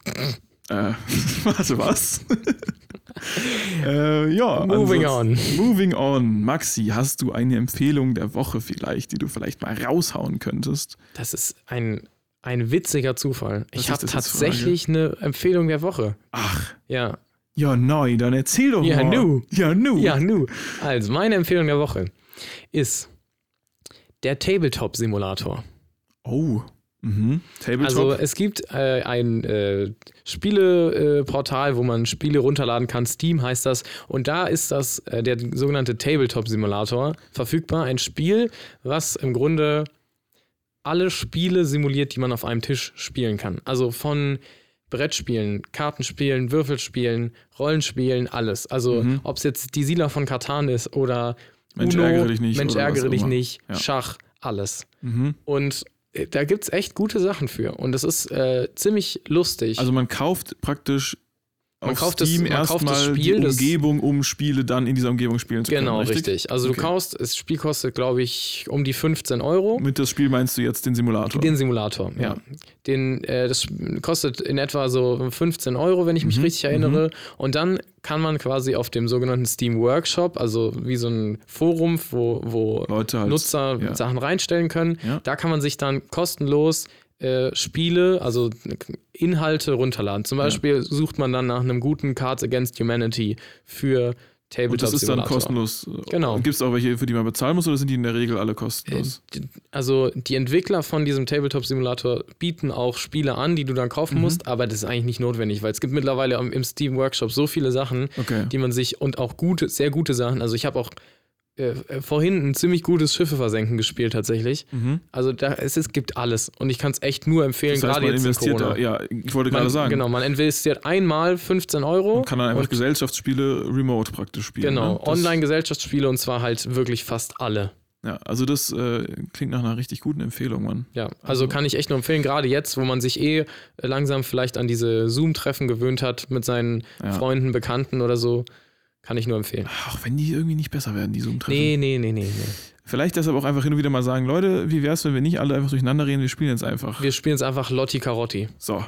äh, warte, was? äh, ja. Moving ansonsten- Moving on. Maxi, hast du eine Empfehlung der Woche vielleicht, die du vielleicht mal raushauen könntest? Das ist ein, ein witziger Zufall. Was ich habe tatsächlich eine Empfehlung der Woche. Ach, Ja. ja, nein, dann erzähl doch Ja, mal. nu. Ja, nu. Ja, nu. Also, meine Empfehlung der Woche ist der Tabletop-Simulator. Oh. Mhm. Also es gibt äh, ein äh, Spieleportal, äh, wo man Spiele runterladen kann. Steam heißt das. Und da ist das äh, der sogenannte Tabletop-Simulator verfügbar. Ein Spiel, was im Grunde alle Spiele simuliert, die man auf einem Tisch spielen kann. Also von Brettspielen, Kartenspielen, Würfelspielen, Rollenspielen, alles. Also ob es jetzt die Siedler von Katan ist oder Mhm. Mensch, Uno, ärgere dich nicht Mensch, ärgere dich immer. nicht, Ja. Schach, alles. mhm. Und da gibt es echt gute Sachen für. Und es ist äh, ziemlich lustig. also man kauft praktisch Man auf kauft das- Steam man kauft das erstmal Spiel, die das- Umgebung, um Spiele dann in dieser Umgebung spielen zu können. Genau, richtig. Also Okay. du kaufst, das Spiel kostet, glaube ich, um die 15 Euro. Mit das Spiel meinst du jetzt den Simulator? Den Simulator, ja. Ja. Den, äh, das kostet in etwa so 15 Euro, wenn ich Mhm. mich richtig erinnere. Und dann kann man quasi auf dem sogenannten Steam Workshop, also wie so ein Forum, wo, wo Leute halt, Nutzer ja. Sachen reinstellen können, Ja. da kann man sich dann kostenlos äh, Spiele, also Inhalte runterladen. Zum Beispiel sucht man dann nach einem guten Cards Against Humanity für Tabletop Und das ist dann kostenlos. Genau. Gibt es auch welche, für die man bezahlen muss, oder sind die in der Regel alle kostenlos? Äh, Also die Entwickler von diesem Tabletop-Simulator bieten auch Spiele an, die du dann Mhm. kaufen musst, aber das ist eigentlich nicht notwendig, weil es gibt mittlerweile im im Steam Workshop so viele Sachen, Okay. die man sich und auch gute, sehr gute Sachen. Also ich habe auch äh, äh, vorhin ein ziemlich gutes Schiffe versenken gespielt tatsächlich. Also da es, es gibt alles und ich kann es echt nur empfehlen, Mhm. das heißt, gerade jetzt in investiert Corona. da. Ja, ich wollte gerade sagen. Genau, man investiert einmal 15 Euro. Man kann dann einfach und, Gesellschaftsspiele remote praktisch spielen. Genau, ne? Online-Gesellschaftsspiele und zwar halt wirklich fast alle. Ja, also das äh, klingt nach einer richtig guten Empfehlung, Mann. Ja, also kann ich echt nur empfehlen, gerade jetzt, wo man sich eh langsam vielleicht an diese Zoom-Treffen gewöhnt hat mit seinen Ja. Freunden, Bekannten oder so, kann ich nur empfehlen. Auch wenn die irgendwie nicht besser werden, die Zoom-Treffen. Nee, nee, nee, nee, nee. Vielleicht deshalb auch einfach hin und wieder mal sagen, Leute, wie wär's, wenn wir nicht alle einfach durcheinander reden, wir spielen jetzt einfach. Wir spielen jetzt einfach Lotti Carotti. So.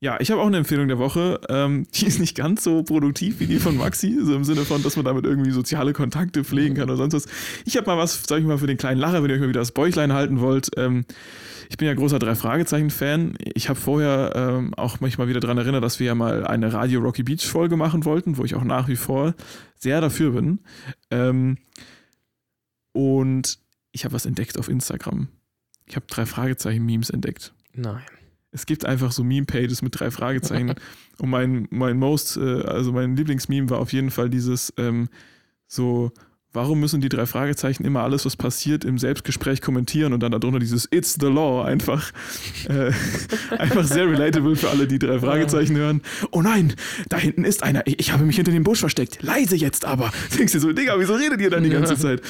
Ja, ich habe auch eine Empfehlung der Woche. Ähm, die ist nicht ganz so produktiv wie die von Maxi, so im Sinne von, dass man damit irgendwie soziale Kontakte pflegen kann oder sonst was. Ich habe mal was, sag ich mal, für den kleinen Lacher, wenn ihr euch mal wieder das Bäuchlein halten wollt. Ähm, ich bin ja großer Drei-Fragezeichen-Fan. Ich habe vorher ähm, auch mich mal wieder daran erinnert, dass wir ja mal eine Radio Rocky Beach-Folge machen wollten, wo ich auch nach wie vor sehr dafür bin. Ähm, und ich habe was entdeckt auf Instagram. Ich habe drei Fragezeichen-Memes entdeckt. Nein. Es gibt einfach so Meme-Pages mit drei Fragezeichen. Und mein, mein most, äh, also mein Lieblingsmeme war auf jeden Fall dieses ähm, so, warum müssen die drei Fragezeichen immer alles, was passiert, im Selbstgespräch kommentieren und dann darunter dieses It's the Law einfach. Äh, einfach sehr relatable für alle, die drei Fragezeichen hören. Oh nein, da hinten ist einer. Ich, habe mich hinter dem Busch versteckt. Leise jetzt aber. Denkst du so, Digga, wieso redet ihr dann die ganze Zeit?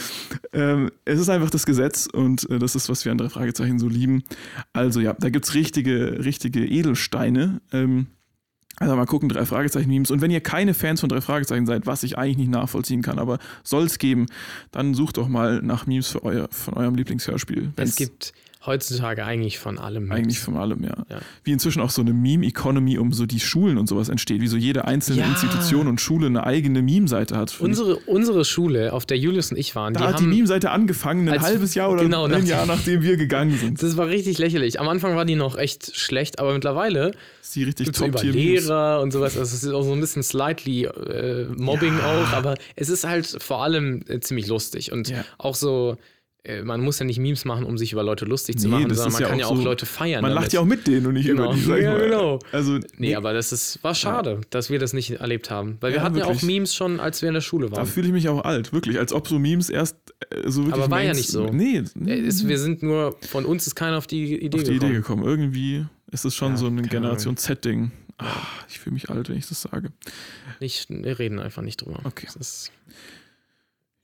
Ähm, es ist einfach das Gesetz und äh, das ist, was wir an drei Fragezeichen so lieben. Also ja, da gibt es richtige, richtige Edelsteine. Ähm, also mal gucken, drei Fragezeichen-Memes. Und wenn ihr keine Fans von drei Fragezeichen seid, was ich eigentlich nicht nachvollziehen kann, aber soll es geben, dann sucht doch mal nach Memes für euer, von eurem Lieblingshörspiel. Wenn's Es gibt heutzutage eigentlich von allem. eigentlich von allem, ja. Ja. Wie inzwischen auch so eine Meme-Economy um so die Schulen und sowas entsteht, wie so jede einzelne Ja. Institution und Schule eine eigene Meme-Seite hat. Unsere, unsere Schule, auf der Julius und ich waren, da die hat die Meme-Seite angefangen, ein als- halbes Jahr oder genau, ein nach- Jahr, nachdem wir gegangen sind. Das war richtig lächerlich. Am Anfang war die noch echt schlecht, aber mittlerweile ist die richtig es über. Lehrer und sowas. Also es ist auch so ein bisschen slightly äh, Mobbing auch, aber es ist halt vor allem äh, ziemlich lustig und Ja. auch so. Äh, Man muss ja nicht Memes machen, um sich über Leute lustig zu Nee, machen, sondern man ja kann ja auch so- Leute feiern. Man damit. lacht ja auch mit denen und nicht Genau. über die, sag Ja, genau. Also, Nee, aber das ist, war schade, dass wir das nicht erlebt haben. Weil wir Ja, hatten ja auch wirklich. Memes schon, als wir in der Schule da waren. fühle ich mich auch alt, wirklich. Als ob so Memes erst äh, so wirklich. Aber war ja nicht so. Nee, Äh, ist, wir sind nur, von uns ist keiner auf die Idee auf die gekommen. Idee gekommen. Irgendwie ist es schon Ja, so ein Generation Z-Ding. Ah, ich fühle mich alt, wenn ich das sage. Nicht, wir reden einfach nicht drüber. Okay. Das ist,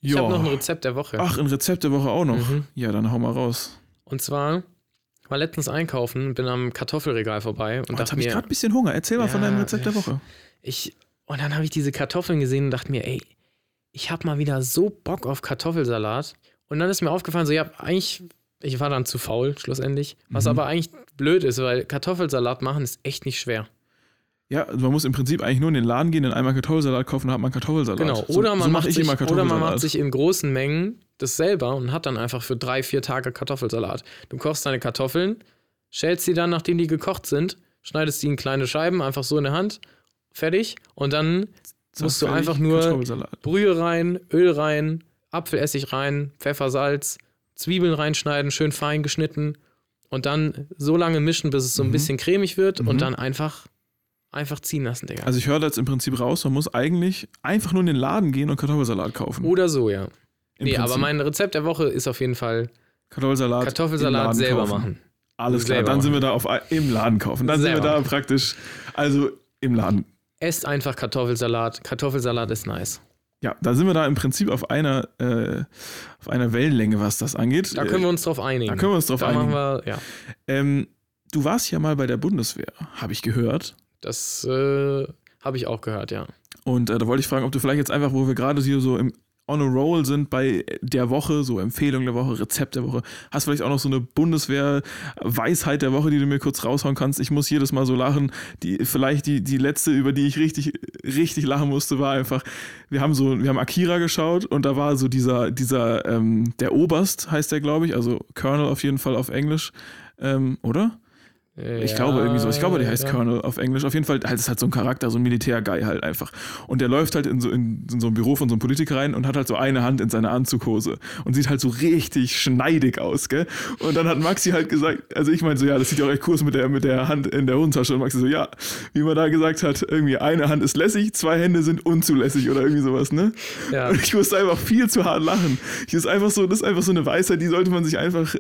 ich habe Ja. noch ein Rezept der Woche. Ach, ein Rezept der Woche auch noch. Mhm. Ja, dann hau mal raus. Und zwar ich war letztens einkaufen, bin am Kartoffelregal vorbei und Oh, dachte habe ich mir, gerade ein bisschen Hunger. Erzähl mal von Ja, deinem Rezept der ich- Woche. ich und dann habe ich diese Kartoffeln gesehen und dachte mir, ey, ich habe mal wieder so Bock auf Kartoffelsalat. Und dann ist mir aufgefallen, so ja, eigentlich ich war dann zu faul schlussendlich, was Mhm. aber eigentlich blöd ist, weil Kartoffelsalat machen ist echt nicht schwer. Ja, also man muss im Prinzip eigentlich nur in den Laden gehen, in einmal Kartoffelsalat kaufen, dann hat man Kartoffelsalat. Genau. So- Oder so man, mach macht ich sich, oder man macht sich in großen Mengen das selber und hat dann einfach für drei, vier Tage Kartoffelsalat. Du kochst deine Kartoffeln, schälst sie dann, nachdem die gekocht sind, schneidest die in kleine Scheiben, einfach so in der Hand, fertig. Und dann Zack, musst du einfach nur. Brühe rein, Öl rein, Apfelessig rein, Pfeffer, Salz, Zwiebeln reinschneiden, schön fein geschnitten und dann so lange mischen, bis es so ein Mhm. bisschen cremig wird Mhm. und dann einfach, einfach ziehen lassen, Digga. Also ich höre da jetzt im Prinzip raus, man muss eigentlich einfach nur in den Laden gehen und Kartoffelsalat kaufen. Oder so, ja. Im nee, aber Prinzip. mein Rezept der Woche ist auf jeden Fall Kartoffelsalat, Kartoffelsalat selber kaufen. machen. Alles klar, Selber dann sind wir machen. da auf, im Laden kaufen. Dann sind wir Selber. da praktisch, also im Laden. Esst einfach Kartoffelsalat. Kartoffelsalat ist nice. Ja, da sind wir da im Prinzip auf einer, äh, auf einer Wellenlänge, was das angeht. Da können wir uns drauf einigen. da können wir uns drauf da einigen. machen wir, ja. Ähm, du warst ja mal bei der Bundeswehr, habe ich gehört. Das äh, Habe ich auch gehört, ja. Und äh, da wollte ich fragen, ob du vielleicht jetzt einfach, wo wir gerade hier so im on a roll sind bei der Woche, so Empfehlung der Woche, Rezept der Woche, hast vielleicht auch noch so eine Bundeswehr-Weisheit der Woche, die du mir kurz raushauen kannst. Ich muss jedes Mal so lachen. Die, vielleicht die, die letzte, über die ich richtig, richtig lachen musste, war einfach, wir haben so, wir haben Akira geschaut und da war so dieser, dieser, ähm, der Oberst heißt der, glaube ich, also Colonel auf jeden Fall auf Englisch, ähm, oder? Ich glaube irgendwie so. Ich glaube, der heißt ja. Colonel auf Englisch. Auf jeden Fall halt, ist halt so ein Charakter, so ein Militärguy halt einfach. Und der läuft halt in so, in, in so ein Büro von so einem Politiker rein und hat halt so eine Hand in seiner Anzughose und sieht halt so richtig schneidig aus, gell? Und dann hat Maxi halt gesagt, also ich meine so, ja, das sieht ja auch echt cool aus mit der, mit der Hand in der Hosentasche. Und Maxi so, ja, wie man da gesagt hat, irgendwie eine Hand ist lässig, zwei Hände sind unzulässig oder irgendwie sowas, ne? Ja. Und ich musste einfach viel zu hart lachen. Ich ist einfach so, das ist einfach so eine Weisheit, die sollte man sich einfach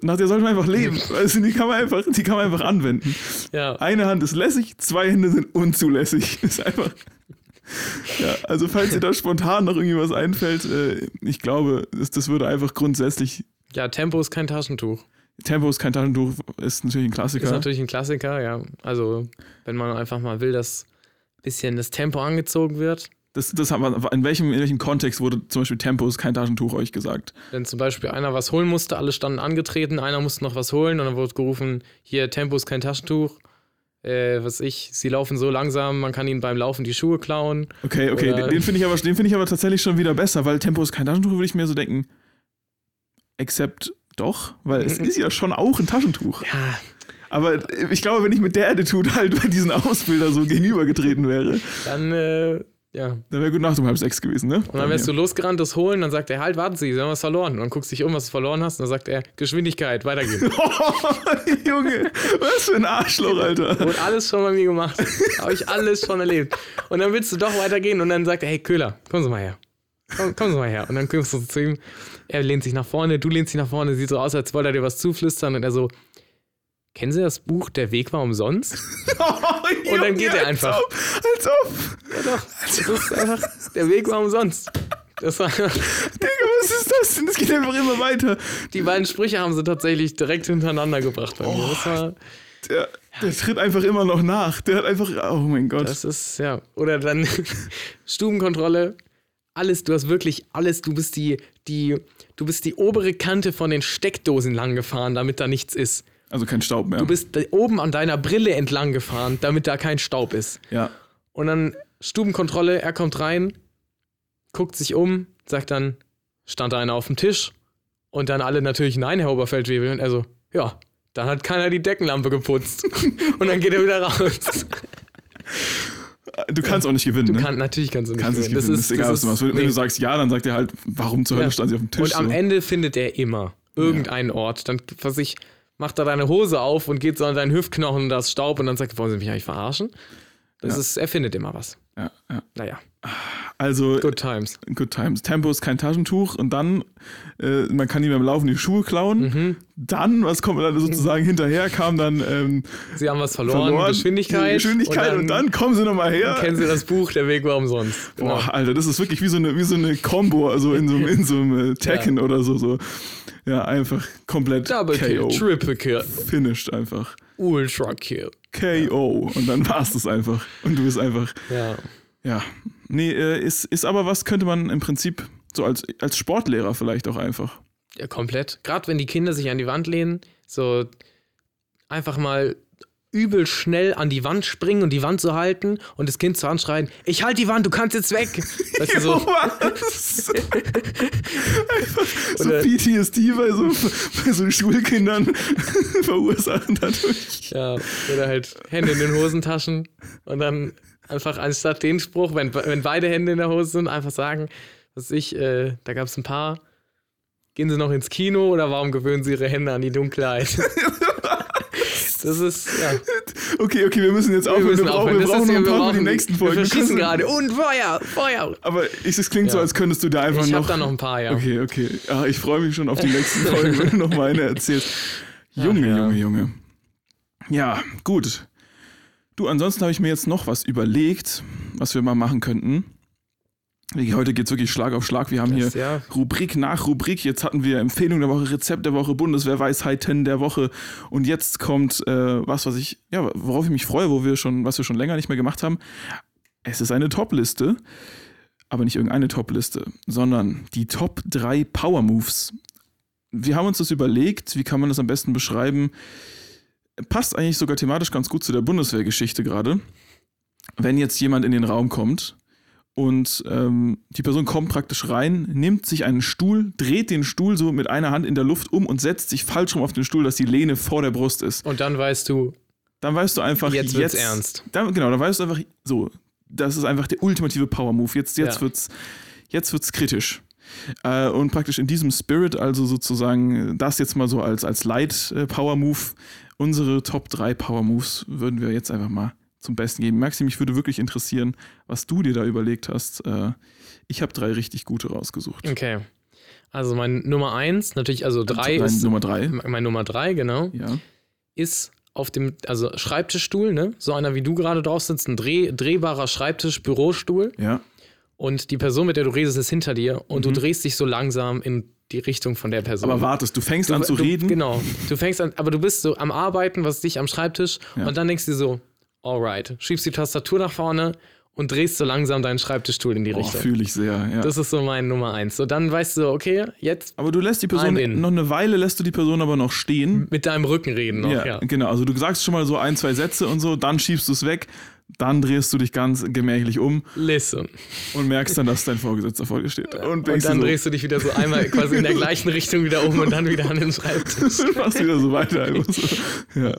nach der sollte man einfach leben. Also die kann man einfach, die kann man einfach anwenden. Ja. Eine Hand ist lässig, zwei Hände sind unzulässig. Ist einfach. Ja, also falls dir da spontan noch irgendwie was einfällt, äh, ich glaube, das, das würde einfach grundsätzlich. Ja, Tempo ist kein Taschentuch. Tempo ist kein Taschentuch, ist natürlich ein Klassiker. Ist natürlich ein Klassiker, ja. Also, wenn man einfach mal will, dass ein bisschen das Tempo angezogen wird. Das, das wir, in, welchem, in welchem Kontext wurde zum Beispiel Tempo ist kein Taschentuch euch gesagt? Wenn zum Beispiel einer was holen musste, alle standen angetreten, einer musste noch was holen und dann wurde gerufen, hier, Tempo ist kein Taschentuch. Äh, was ich, sie laufen so langsam, man kann ihnen beim Laufen die Schuhe klauen. Okay, okay, den, den finde ich, aber- den finde ich aber tatsächlich schon wieder besser, weil Tempo ist kein Taschentuch, würde ich mir so denken. Except doch, weil es ist ja schon auch ein Taschentuch. Ja, Aber ich glaube, wenn ich mit der Attitude halt bei diesen Ausbilder so gegenübergetreten wäre, dann, äh, ja. dann wäre gut Nacht um halb sechs gewesen, ne? Und dann wärst du losgerannt, das holen, dann sagt er, halt, warten Sie, Sie haben was verloren. Und dann guckst du dich um, was du verloren hast, und dann sagt er, Geschwindigkeit, weitergehen. Junge, was für ein Arschloch, Alter. Wurde alles schon bei mir gemacht. Habe ich alles schon erlebt. Und dann willst du doch weitergehen und dann sagt er, hey Köhler, kommen Sie mal her. Komm, kommen Sie mal her. Und dann kommst du zu ihm. Er lehnt sich nach vorne, du lehnst dich nach vorne, sieht so aus, als wollte er dir was zuflüstern. Und er so, kennen Sie das Buch Der Weg war umsonst? Und dann geht er einfach. Als ob, als ob. Ja doch, das ist einfach, der Weg war umsonst. Das war, Digga, was ist das denn? Das geht einfach immer weiter. die beiden Sprüche haben sie tatsächlich direkt hintereinander gebracht bei mir. Das war, Der, der tritt einfach immer noch nach. Der hat einfach, oh mein Gott. Das ist, ja. Oder dann Stubenkontrolle. Alles, du hast wirklich alles, du bist die, die, du bist die obere Kante von den Steckdosen lang gefahren, damit da nichts ist. Also kein Staub mehr. Du bist oben an deiner Brille entlang gefahren, damit da kein Staub ist. ja. Und dann Stubenkontrolle, er kommt rein, guckt sich um, sagt dann, stand da einer auf dem Tisch. Und dann alle natürlich, nein, Herr Oberfeldwebel. Und er so, ja, dann hat keiner die Deckenlampe geputzt. Und dann geht er wieder raus. Du kannst auch nicht gewinnen, Du ne? natürlich kannst du nicht kannst nicht gewinnen. gewinnen. Das ist egal, was du machst. Wenn, nee. du sagst ja, dann sagt er halt, warum zur Hölle Ja. stand sie auf dem Tisch? Und am so. Ende findet er immer irgendeinen Ort. Dann, was ich, macht er deine Hose auf und geht so an deinen Hüftknochen und das Staub und dann sagt er, wollen Sie mich eigentlich verarschen? Das Ja. ist, er findet immer was. Ja, ja. Naja, Also, good times. Good Times. Tempo ist kein Taschentuch und dann, äh, man kann ihm beim Laufen die Schuhe klauen. Mhm. Dann, was kommt dann sozusagen hinterher, kam dann ähm, Sie haben was verloren, verloren. Geschwindigkeit. Geschwindigkeit und dann, kommen sie nochmal her. kennen Sie das Buch, Der Weg war umsonst. Genau. Boah, Alter, das ist wirklich wie so eine, wie so eine Combo, also in so, einem- in so einem äh, Tekken oder so, so. Ja, einfach komplett Double Kill, KO. Triple Kill, Finished einfach. Ultra Kill. KO. Und dann war's das einfach. Und du bist einfach, Ja. ja. Nee, äh, ist, ist aber was, könnte man im Prinzip so als, als Sportlehrer vielleicht auch einfach. ja, komplett. Gerade wenn die Kinder sich an die Wand lehnen, so einfach mal übel schnell an die Wand springen und die Wand so halten und das Kind zu anschreien, ich halte die Wand, du kannst jetzt weg. Weißt du, so, was? einfach so PTSD bei so, bei so Schulkindern verursachen dadurch. Ja, oder halt Hände in den Hosentaschen und dann einfach anstatt den Spruch, wenn, wenn beide Hände in der Hose sind, einfach sagen, was ich, äh, da gab es ein paar, gehen Sie noch ins Kino oder warum gewöhnen Sie Ihre Hände an die Dunkelheit? Das ist, ja. Okay, okay, wir müssen jetzt aufhören. Wir, brauchen, aufhören. wir brauchen noch ein wir paar für die nächsten Folgen. Wir kannst- gerade. Und Feuer, Feuer. Aber ich, es klingt so, Ja. als könntest du da einfach Ich noch. habe da noch ein paar, ja. Okay, okay. Ah, ich freue mich schon auf die nächsten Folgen, wenn du noch mal eine erzählst. Junge, ja. Junge, Junge. Ja, gut. Du, ansonsten habe ich mir jetzt noch was überlegt, was wir mal machen könnten. Heute geht es wirklich Schlag auf Schlag. Wir haben hier Das, ja. Rubrik nach Rubrik. Jetzt hatten wir Empfehlung der Woche, Rezept der Woche, Bundeswehrweisheiten der Woche. Und jetzt kommt äh, was, was ich, ja, worauf ich mich freue, wo wir schon, was wir schon länger nicht mehr gemacht haben. Es ist eine Top-Liste, aber nicht irgendeine Top-Liste, sondern die Top 3 Power Moves. Wir haben uns das überlegt, wie kann man das am besten beschreiben? Passt eigentlich sogar thematisch ganz gut zu der Bundeswehrgeschichte gerade. Wenn jetzt jemand in den Raum kommt und ähm, die Person kommt praktisch rein, nimmt sich einen Stuhl, dreht den Stuhl so mit einer Hand in der Luft um und setzt sich falsch rum auf den Stuhl, dass die Lehne vor der Brust ist. Und dann weißt du, Dann weißt du einfach, Jetzt wird's ernst. Dann, genau, dann weißt du einfach, so, das ist einfach der ultimative Power-Move. Jetzt, jetzt, Ja. wird's, jetzt wird's kritisch. Äh, und praktisch in diesem Spirit, also sozusagen, das jetzt mal so als, als Light-Power-Move, unsere Top 3 Power-Moves würden wir jetzt einfach mal zum Besten geben. Maxi, mich würde wirklich interessieren, was du dir da überlegt hast. Äh, ich habe drei richtig gute rausgesucht. okay. Also mein Nummer eins, natürlich, also drei Nein, ist Nummer drei. mein Nummer drei, genau, Ja. ist auf dem, also Schreibtischstuhl, ne? So einer wie du gerade drauf sitzt, ein dreh, drehbarer Schreibtisch, Bürostuhl. Ja. Und die Person, mit der du redest, ist hinter dir und du drehst dich so langsam in die Richtung von der Person. Aber wartest, du fängst Du- an zu du, reden. Genau. Du fängst an, aber du bist so am Arbeiten, was dich am Schreibtisch Ja. und dann denkst du so, alright, schiebst die Tastatur nach vorne und drehst so langsam deinen Schreibtischstuhl in die Oh, Richtung. fühle ich sehr. Ja. Das ist so mein Nummer eins. So, dann weißt du, okay, jetzt aber du lässt die Person, noch eine Weile lässt du die Person aber noch stehen. mit deinem Rücken reden noch, ja. Ja, genau. Also du sagst schon mal so ein, zwei Sätze und so, dann schiebst du es weg, dann drehst du dich ganz gemächlich um Listen. und merkst dann, dass dein Vorgesetzter vor dir steht. Und, Und dann dir drehst du dich wieder so einmal quasi in der gleichen Richtung wieder um und dann wieder an den Schreibtisch. so, machst wieder so weiter. Einfach so. Ja.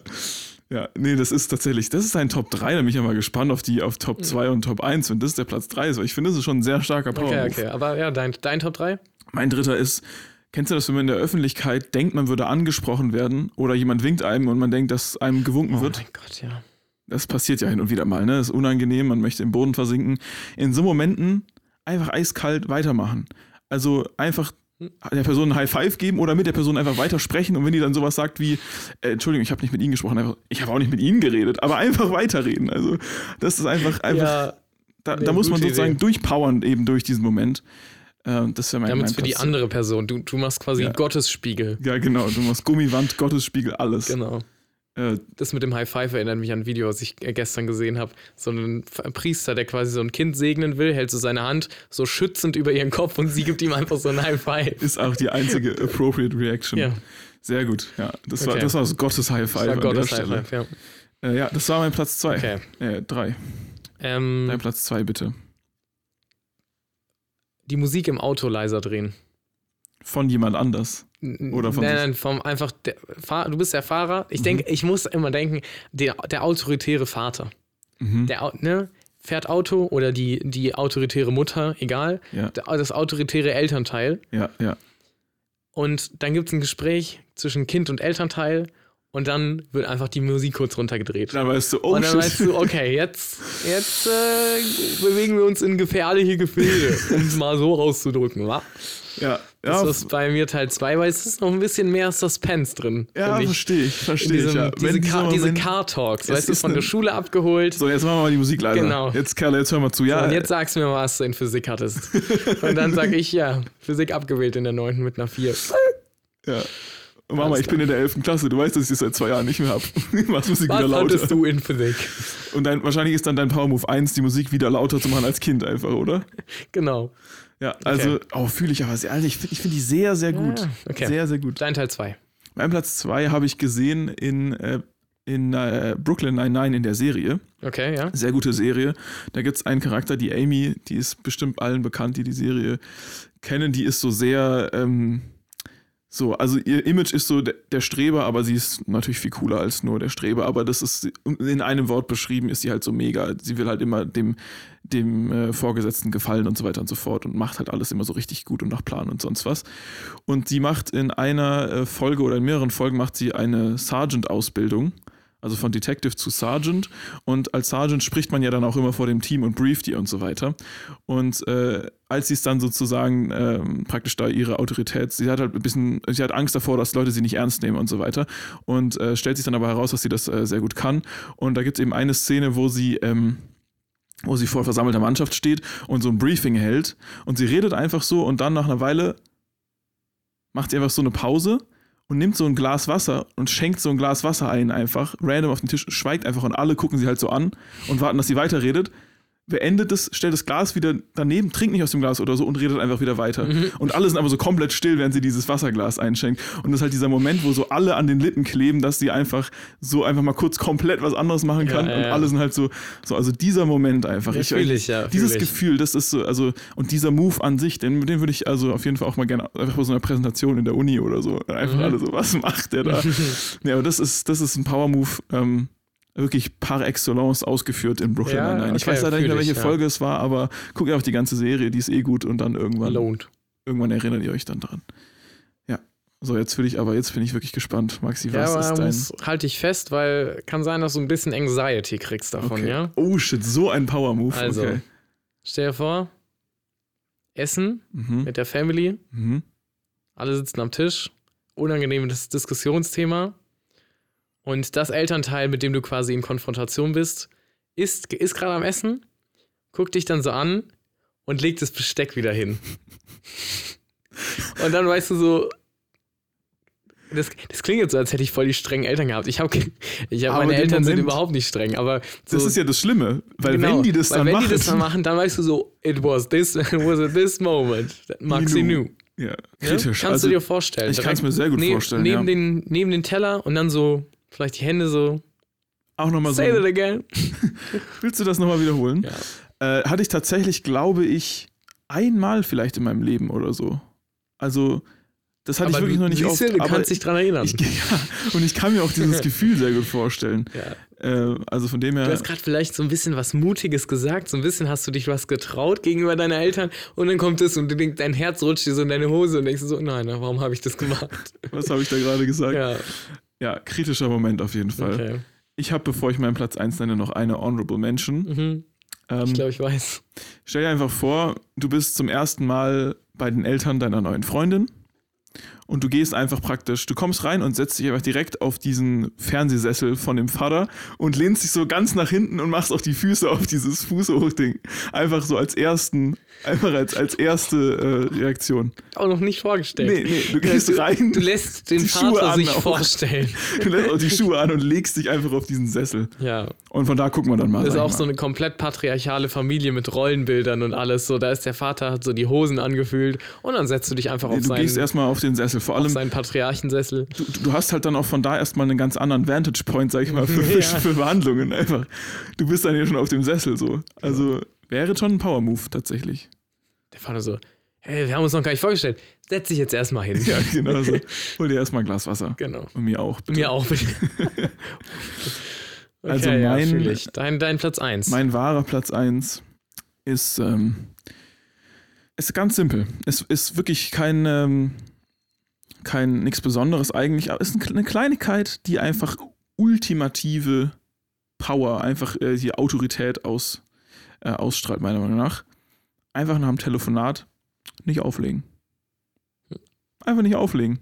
Ja, nee, das ist tatsächlich, das ist ein Top 3, da bin ich ja mal gespannt auf die auf Top 2 und Top 1, wenn das der Platz 3 ist, weil ich finde, das ist schon ein sehr starker Power. Okay, okay. Aber ja, dein, dein Top 3? Mein dritter ist, kennst du das, wenn man in der Öffentlichkeit denkt, man würde angesprochen werden oder jemand winkt einem und man denkt, dass einem gewunken Oh wird? mein Gott, ja. Das passiert ja hin und wieder mal, ne? Das ist unangenehm, man möchte im Boden versinken. In so Momenten einfach eiskalt weitermachen. Also einfach der Person ein High Five geben oder mit der Person einfach weitersprechen und wenn die dann sowas sagt wie, äh, Entschuldigung, ich habe nicht mit Ihnen gesprochen, einfach, ich habe auch nicht mit Ihnen geredet, aber einfach weiterreden. Also das ist einfach, einfach ja, da, nee, da muss man sozusagen Idee. durchpowern eben durch diesen Moment. Äh, das wäre mein, damit mein für die andere Person. Du, du machst quasi Ja. Gottesspiegel. Ja, genau, du machst Gummiwand, Gottesspiegel, alles. Genau. Das mit dem High Five erinnert mich an ein Video, was ich gestern gesehen habe. So ein Priester, der quasi so ein Kind segnen will, hält so seine Hand so schützend über ihren Kopf und sie gibt ihm einfach so ein High Five. ist auch die einzige appropriate Reaction. Ja, Sehr gut, ja. Das war, Okay. das war das Gottes High Five das war an Gottes der High Stelle. Five, ja. Äh, ja, das war mein Platz zwei. Okay. Äh, drei. Ähm, Dein Platz zwei, bitte. die Musik im Auto leiser drehen. Von jemand anders. Oder von nein, nein, vom einfach, der, du bist der Fahrer. Mhm. Ich denke, ich muss immer denken, der, der autoritäre Vater. Mhm. Der, ne, fährt Auto oder die, die autoritäre Mutter, egal. Ja, das autoritäre Elternteil. ja, ja. Und dann gibt es ein Gespräch zwischen Kind und Elternteil und dann wird einfach die Musik kurz runtergedreht. Dann weißt du, oh und dann shit. weißt du, okay, jetzt, jetzt äh, bewegen wir uns in gefährliche Gefilde, um es mal so auszudrücken, wa? ja, Das ja, ist bei mir Teil 2, weil es ist noch ein bisschen mehr Suspense drin. ja verstehe ich, verstehe ich. Ja. diese, Car, diese Car Talks, weißt du, von der Schule abgeholt. So, jetzt machen wir mal die Musik leiser. Genau. Jetzt, Kerle, jetzt hör mal zu. Ja, und jetzt sagst du mir mal, was du in Physik hattest. und dann sage ich, ja, Physik abgewählt in der 9. mit einer 4. ja. Mama, ich bin in der 11. Klasse. Du weißt, dass ich das seit zwei Jahren nicht mehr habe. Machst Musik wieder Was lauter. hattest du in Physik? Und dein, wahrscheinlich ist dann dein Power Move 1, die Musik wieder lauter zu machen als Kind einfach, oder? Genau. Ja, also, oh, fühle ich aber sehr. Also ich finde ich find die sehr, sehr gut. Ja, okay. Sehr, sehr gut. Dein Teil 2. Mein Platz 2 habe ich gesehen in, äh, in äh, Brooklyn Nine-Nine in der Serie. Okay, ja. Sehr gute Serie. Da gibt es einen Charakter, die Amy, die ist bestimmt allen bekannt, die die Serie kennen. Die ist so sehr, ähm, so, also ihr Image ist so der, der Streber, aber sie ist natürlich viel cooler als nur der Streber. Aber das ist in einem Wort beschrieben, ist sie halt so mega. Sie will halt immer dem, dem äh, Vorgesetzten gefallen und so weiter und so fort und macht halt alles immer so richtig gut und nach Plan und sonst was. Und sie macht in einer äh, Folge oder in mehreren Folgen macht sie eine Sergeant-Ausbildung. Also von Detective zu Sergeant. Und als Sergeant spricht man ja dann auch immer vor dem Team und brieft die und so weiter. Und äh, als sie es dann sozusagen ähm, praktisch da ihre Autorität, sie hat halt ein bisschen, sie hat Angst davor, dass Leute sie nicht ernst nehmen und so weiter. Und äh, stellt sich dann aber heraus, dass sie das äh, sehr gut kann. Und da gibt es eben eine Szene, wo sie ähm, wo sie vor versammelter Mannschaft steht und so ein Briefing hält und sie redet einfach so und dann nach einer Weile macht sie einfach so eine Pause und nimmt so ein Glas Wasser und schenkt so ein Glas Wasser ein einfach, random auf den Tisch, schweigt einfach und alle gucken sie halt so an und warten, dass sie weiterredet beendet es, stellt das Glas wieder daneben, trinkt nicht aus dem Glas oder so und redet einfach wieder weiter. Mhm. Und alle sind aber so komplett still, während sie dieses Wasserglas einschenkt. Und das ist halt dieser Moment, wo so alle an den Lippen kleben, dass sie einfach so einfach mal kurz komplett was anderes machen kann. ja, und ja. alle sind halt so, so, also dieser Moment einfach. Ja, fühl ich, ja, Dieses ich. Gefühl, das ist so, also, und dieser Move an sich, den, den würde ich also auf jeden Fall auch mal gerne, einfach bei so einer Präsentation in der Uni oder so, einfach Mhm. alle so, was macht der da? ja, aber das ist, das ist ein Power-Move, ähm, wirklich par excellence ausgeführt in Brooklyn Ja, Nine-Nine. Ich okay, weiß leider nicht mehr, welche ich, ja. Folge es war, aber guckt einfach die ganze Serie, die ist eh gut und dann irgendwann, Lohnt. irgendwann erinnert ihr euch dann dran. Ja, so jetzt will ich, aber jetzt bin ich wirklich gespannt, Maxi, Ja, was ist aber dein... muss, halt dich fest, weil kann sein, dass du ein bisschen Anxiety kriegst davon, Okay. ja? Oh shit, so ein Power-Move. Also, okay. stell dir vor, Essen Mhm. mit der Family, Mhm. alle sitzen am Tisch, unangenehmes Diskussionsthema und das Elternteil, mit dem du quasi in Konfrontation bist, ist, ist gerade am Essen, guckt dich dann so an und legt das Besteck wieder hin. und dann weißt du so, das, das klingt jetzt so, als hätte ich voll die strengen Eltern gehabt. Ich habe, ich hab, Aber meine Eltern sind Moment- überhaupt nicht streng, aber so, Das ist ja das Schlimme, weil genau, wenn die das weil dann wenn machen... die das dann machen, dann weißt du so, it was this, it was at this moment that Maxi Knew. knew. ja, Ja? kritisch. Kannst also, du dir vorstellen. ich kann's mir sehr gut ne- vorstellen, Neben, ja. den, neben den Teller und dann so, vielleicht die Hände so, auch nochmal so... say that again. Willst du das nochmal wiederholen? Ja. Äh, hatte ich tatsächlich, glaube ich, einmal vielleicht in meinem Leben oder so. Also, das hatte ich wirklich du, noch nicht siehst oft. du, du aber kannst dich dran erinnern. ich, ja, und ich kann mir auch dieses Gefühl sehr gut vorstellen. ja. Äh, also von dem Du her, hast gerade vielleicht so ein bisschen was Mutiges gesagt, so ein bisschen hast du dich was getraut gegenüber deinen Eltern und dann kommt es und du denkst, dein Herz rutscht dir so in deine Hose und denkst du so, nein, warum habe ich das gemacht? was habe ich da gerade gesagt? Ja. Ja, kritischer Moment auf jeden Fall. okay. Ich habe, bevor ich meinen Platz 1 nenne, noch eine Honorable Mention. Mhm. Ähm, Ich glaube, ich weiß. Stell dir einfach vor, du bist zum ersten Mal bei den Eltern deiner neuen Freundin und du gehst einfach praktisch, du kommst rein und setzt dich einfach direkt auf diesen Fernsehsessel von dem Vater und lehnst dich so ganz nach hinten und machst auch die Füße auf dieses Fußhochding. Einfach so als ersten, einfach als, als erste äh, Reaktion. Auch noch nicht vorgestellt. Nee, nee, du gehst du, rein. Du lässt den Vater an sich auch. vorstellen. Du lässt auch die Schuhe an und legst dich einfach auf diesen Sessel. Ja. Und von da gucken wir dann mal. Das ist auch mal. so eine komplett patriarchale Familie mit Rollenbildern und alles. So, da ist der Vater, hat so die Hosen angefühlt und dann setzt du dich einfach Nee, auf du gehst seinen, erstmal auf den Sessel. Vor auf allem, seinen Patriarchensessel. du, du hast halt dann auch von da erstmal einen ganz anderen Vantage Point, sag ich mal, für, Ja. für Verhandlungen einfach. Du bist dann ja schon auf dem Sessel so. Also wäre schon ein Power Move tatsächlich. Der Vater so, hey, wir haben uns noch gar nicht vorgestellt. Setz dich jetzt erstmal hin. Ja, genau so. Hol dir erstmal ein Glas Wasser. Genau. Und mir auch. Bitte. Mir auch, bitte. okay, Also ja, mein- ich. Dein, dein Platz 1. Mein wahrer Platz 1 ist, ähm, ist ganz simpel. Es ist wirklich kein, ähm, kein nichts Besonderes eigentlich, aber ist eine Kleinigkeit, die einfach ultimative Power, einfach äh, die Autorität aus, äh, ausstrahlt, meiner Meinung nach. Einfach nach dem Telefonat nicht auflegen. Einfach nicht auflegen.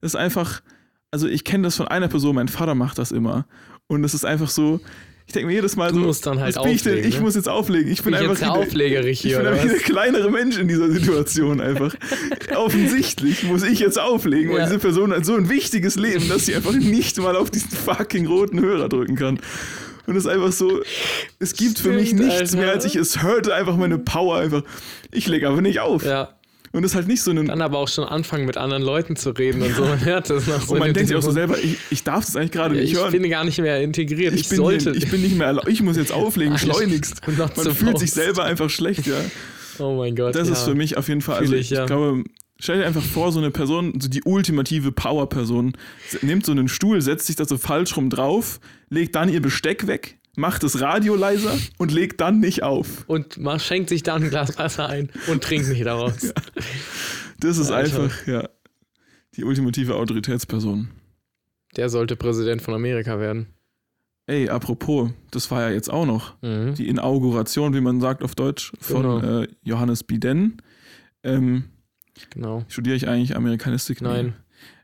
Das ist einfach, also ich kenne das von einer Person, mein Vater macht das immer. Und es ist einfach so, ich denke mir jedes Mal Du so, musst dann halt ich, auflegen, ich ne? muss jetzt auflegen. Ich bin, Bin ich einfach jetzt Auflegerich ich hier, bin einfach der kleinere Mensch in dieser Situation einfach. Offensichtlich muss ich jetzt auflegen, weil Ja. diese Person hat so ein wichtiges Leben, dass sie einfach nicht mal auf diesen fucking roten Hörer drücken kann. Und es ist einfach so, es gibt für mich Stimmt, nichts Alter. mehr, als ich, es hörte einfach meine Power einfach. Ich lege aber nicht auf. Ja, Und es ist halt nicht so ein. dann aber auch schon anfangen, mit anderen Leuten zu reden und so. Man hört das nach so und man denkt sich auch so selber, ich, ich darf das eigentlich gerade Ja, nicht ich hören. bin gar nicht mehr integriert. Ich, ich, bin sollte. Hier, ich bin nicht mehr erlaubt. Ich muss jetzt auflegen, schleunigst. Man fühlt sich supposed. selber einfach schlecht, ja. oh mein Gott. Das ja. ist für mich auf jeden Fall, also ich, ich, ja. glaube, stell dir einfach vor, so eine Person, so die ultimative Power-Person, nimmt so einen Stuhl, setzt sich da so falsch rum drauf, legt dann ihr Besteck weg, macht das Radio leiser und legt dann nicht auf. Und man schenkt sich dann ein Glas Wasser ein und trinkt nicht daraus. Das ist Alter. einfach, ja, die ultimative Autoritätsperson. Der sollte Präsident von Amerika werden. Ey, apropos, das war ja jetzt auch noch Mhm. die Inauguration, wie man sagt auf Deutsch, von Genau. äh, Johannes Biden. Ähm, Genau. studiere ich eigentlich Amerikanistik? Nein.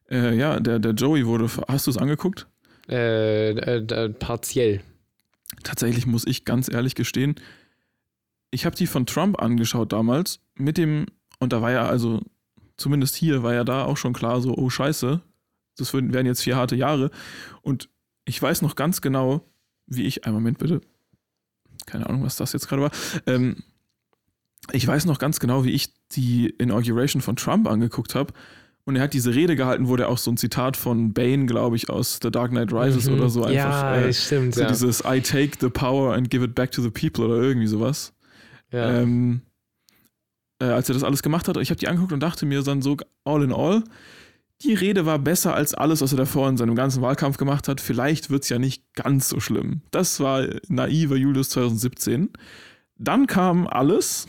Äh, ja, der, der Joey wurde, hast du es angeguckt? Äh, äh, äh, partiell. Tatsächlich muss ich ganz ehrlich gestehen, ich habe die von Trump angeschaut damals mit dem, und da war ja also, zumindest hier war ja da auch schon klar so, oh scheiße, das wären jetzt vier harte Jahre. Und ich weiß noch ganz genau, wie ich, einen Moment bitte, keine Ahnung, was das jetzt gerade war, ähm, ich weiß noch ganz genau, wie ich die Inauguration von Trump angeguckt habe. Und er hat diese Rede gehalten, wo der auch so ein Zitat von Bane, glaube ich, aus The Dark Knight Rises Mhm. oder so einfach. Ja, äh, stimmt, so ja. dieses I take the power and give it back to the people oder irgendwie sowas. ja. Ähm, äh, als er das alles gemacht hat, ich habe die angeguckt und dachte mir dann so, all in all, die Rede war besser als alles, was er davor in seinem ganzen Wahlkampf gemacht hat. Vielleicht wird es ja nicht ganz so schlimm. Das war naiver Julius 2017. Dann kam alles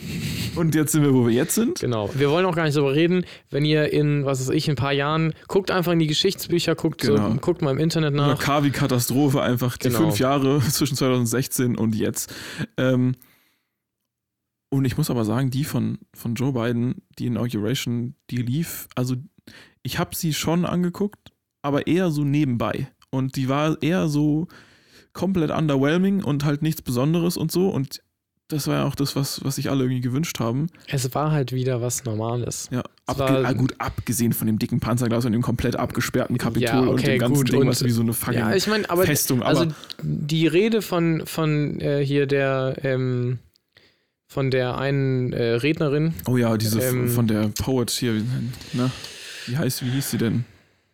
und jetzt sind wir, wo wir jetzt sind. Genau. Wir wollen auch gar nicht darüber reden. Wenn ihr in, was weiß ich, in ein paar Jahren, guckt einfach in die Geschichtsbücher, guckt, Genau. so, guckt mal im Internet nach. Kavi-Katastrophe einfach die Genau. fünf Jahre zwischen 2016 und jetzt. Ähm, und ich muss aber sagen, die von, von Joe Biden, die Inauguration, die lief, also ich habe sie schon angeguckt, aber eher so nebenbei. Und die war eher so komplett underwhelming und halt nichts Besonderes und so. Und das war ja auch das, was, was sich alle irgendwie gewünscht haben. Es war halt wieder was Normales. Ja, abge war- ah, gut, abgesehen von dem dicken Panzerglas und dem komplett abgesperrten Kapitol Ja, und okay, dem ganzen gut, Ding, und- was wie so eine fucking Ja, ich meine, aber Festung. Aber also die Rede von, von äh, hier der ähm, von der einen äh, Rednerin, Oh ja, diese Ähm, von der Poet hier, ne? Wie heißt, wie hieß sie denn?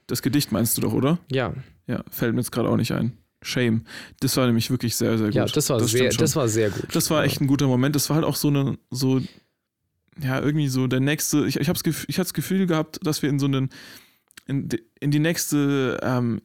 Das Gedicht meinst du doch, oder? ja, Ja, fällt mir jetzt gerade auch nicht ein. Shame. Das war nämlich wirklich sehr, sehr gut. ja, das war sehr, stimmt schon. das war sehr gut. Das war echt ein guter Moment. Das war halt auch so eine, so, ja, irgendwie so der nächste. Ich, ich habe Gefühl, ich hatte das Gefühl gehabt, dass wir in so einen, in, die- in die nächste, ähm,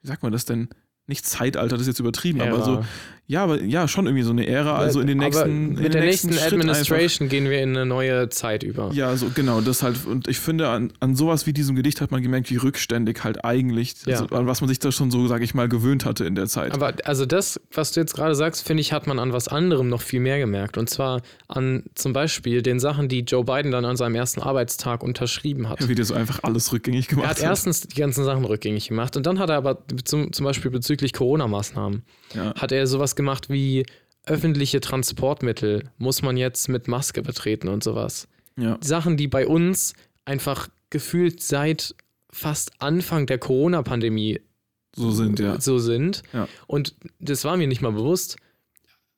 wie sagt man das denn? Nicht Zeitalter, das ist jetzt übertrieben, aber Ära. so, ja, aber ja, schon irgendwie so eine Ära. Also in den nächsten. aber in mit der nächsten nächsten Administration gehen wir in eine neue Zeit über. Ja, so genau, das halt, und ich finde, an, an sowas wie diesem Gedicht hat man gemerkt, wie rückständig halt eigentlich, Ja. also, an was man sich da schon so, sag ich mal, gewöhnt hatte in der Zeit. Aber also das, was du jetzt gerade sagst, finde ich, hat man an was anderem noch viel mehr gemerkt. Und zwar an zum Beispiel den Sachen, die Joe Biden dann an seinem ersten Arbeitstag unterschrieben hat. wie der so einfach alles rückgängig gemacht Er hat hat. erstens die ganzen Sachen rückgängig gemacht und dann hat er aber zum, zum Beispiel bezüglich Corona-Maßnahmen, Ja. hat er sowas gemacht wie öffentliche Transportmittel muss man jetzt mit Maske betreten und sowas. ja. Sachen, die bei uns einfach gefühlt seit fast Anfang der Corona-Pandemie so sind, ja. so sind. Ja. Und das war mir nicht mal bewusst.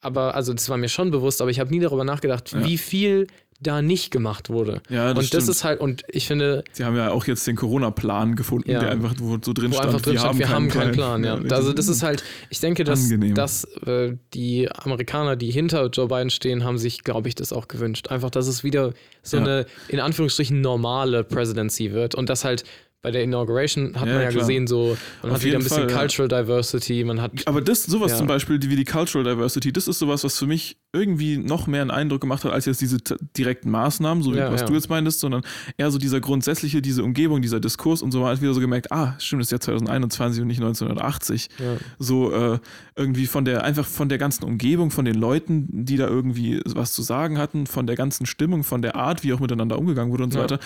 Aber, also das war mir schon bewusst, aber ich habe nie darüber nachgedacht, Ja. wie viel da nicht gemacht wurde. Ja, das und das stimmt. ist halt, und ich finde, Sie haben ja auch jetzt den Corona-Plan gefunden, Ja. der einfach, wo so drin wo stand, einfach drin stand, wir haben keinen Plan. Ja. richtig. Also das ist halt, ich denke, dass, Angenehm. dass äh, die Amerikaner, die hinter Joe Biden stehen, haben sich, glaube ich, das auch gewünscht. Einfach, dass es wieder so Ja. eine, in Anführungsstrichen, normale Presidency wird. Und das halt bei der Inauguration hat Ja, man ja klar. gesehen, so, man Auf hat wieder ein bisschen Fall, ja. Cultural Diversity, man hat Aber das, sowas Ja. zum Beispiel, die, wie die Cultural Diversity, das ist sowas, was für mich irgendwie noch mehr einen Eindruck gemacht hat, als jetzt diese direkten Maßnahmen, so wie Ja, was ja. du jetzt meintest, sondern eher so dieser grundsätzliche, diese Umgebung, dieser Diskurs und so, man hat wieder so gemerkt, ah, stimmt, das ist ja 2021 und nicht 1980. Ja. So äh, irgendwie von der, einfach von der ganzen Umgebung, von den Leuten, die da irgendwie was zu sagen hatten, von der ganzen Stimmung, von der Art, wie auch miteinander umgegangen wurde und so Ja. weiter.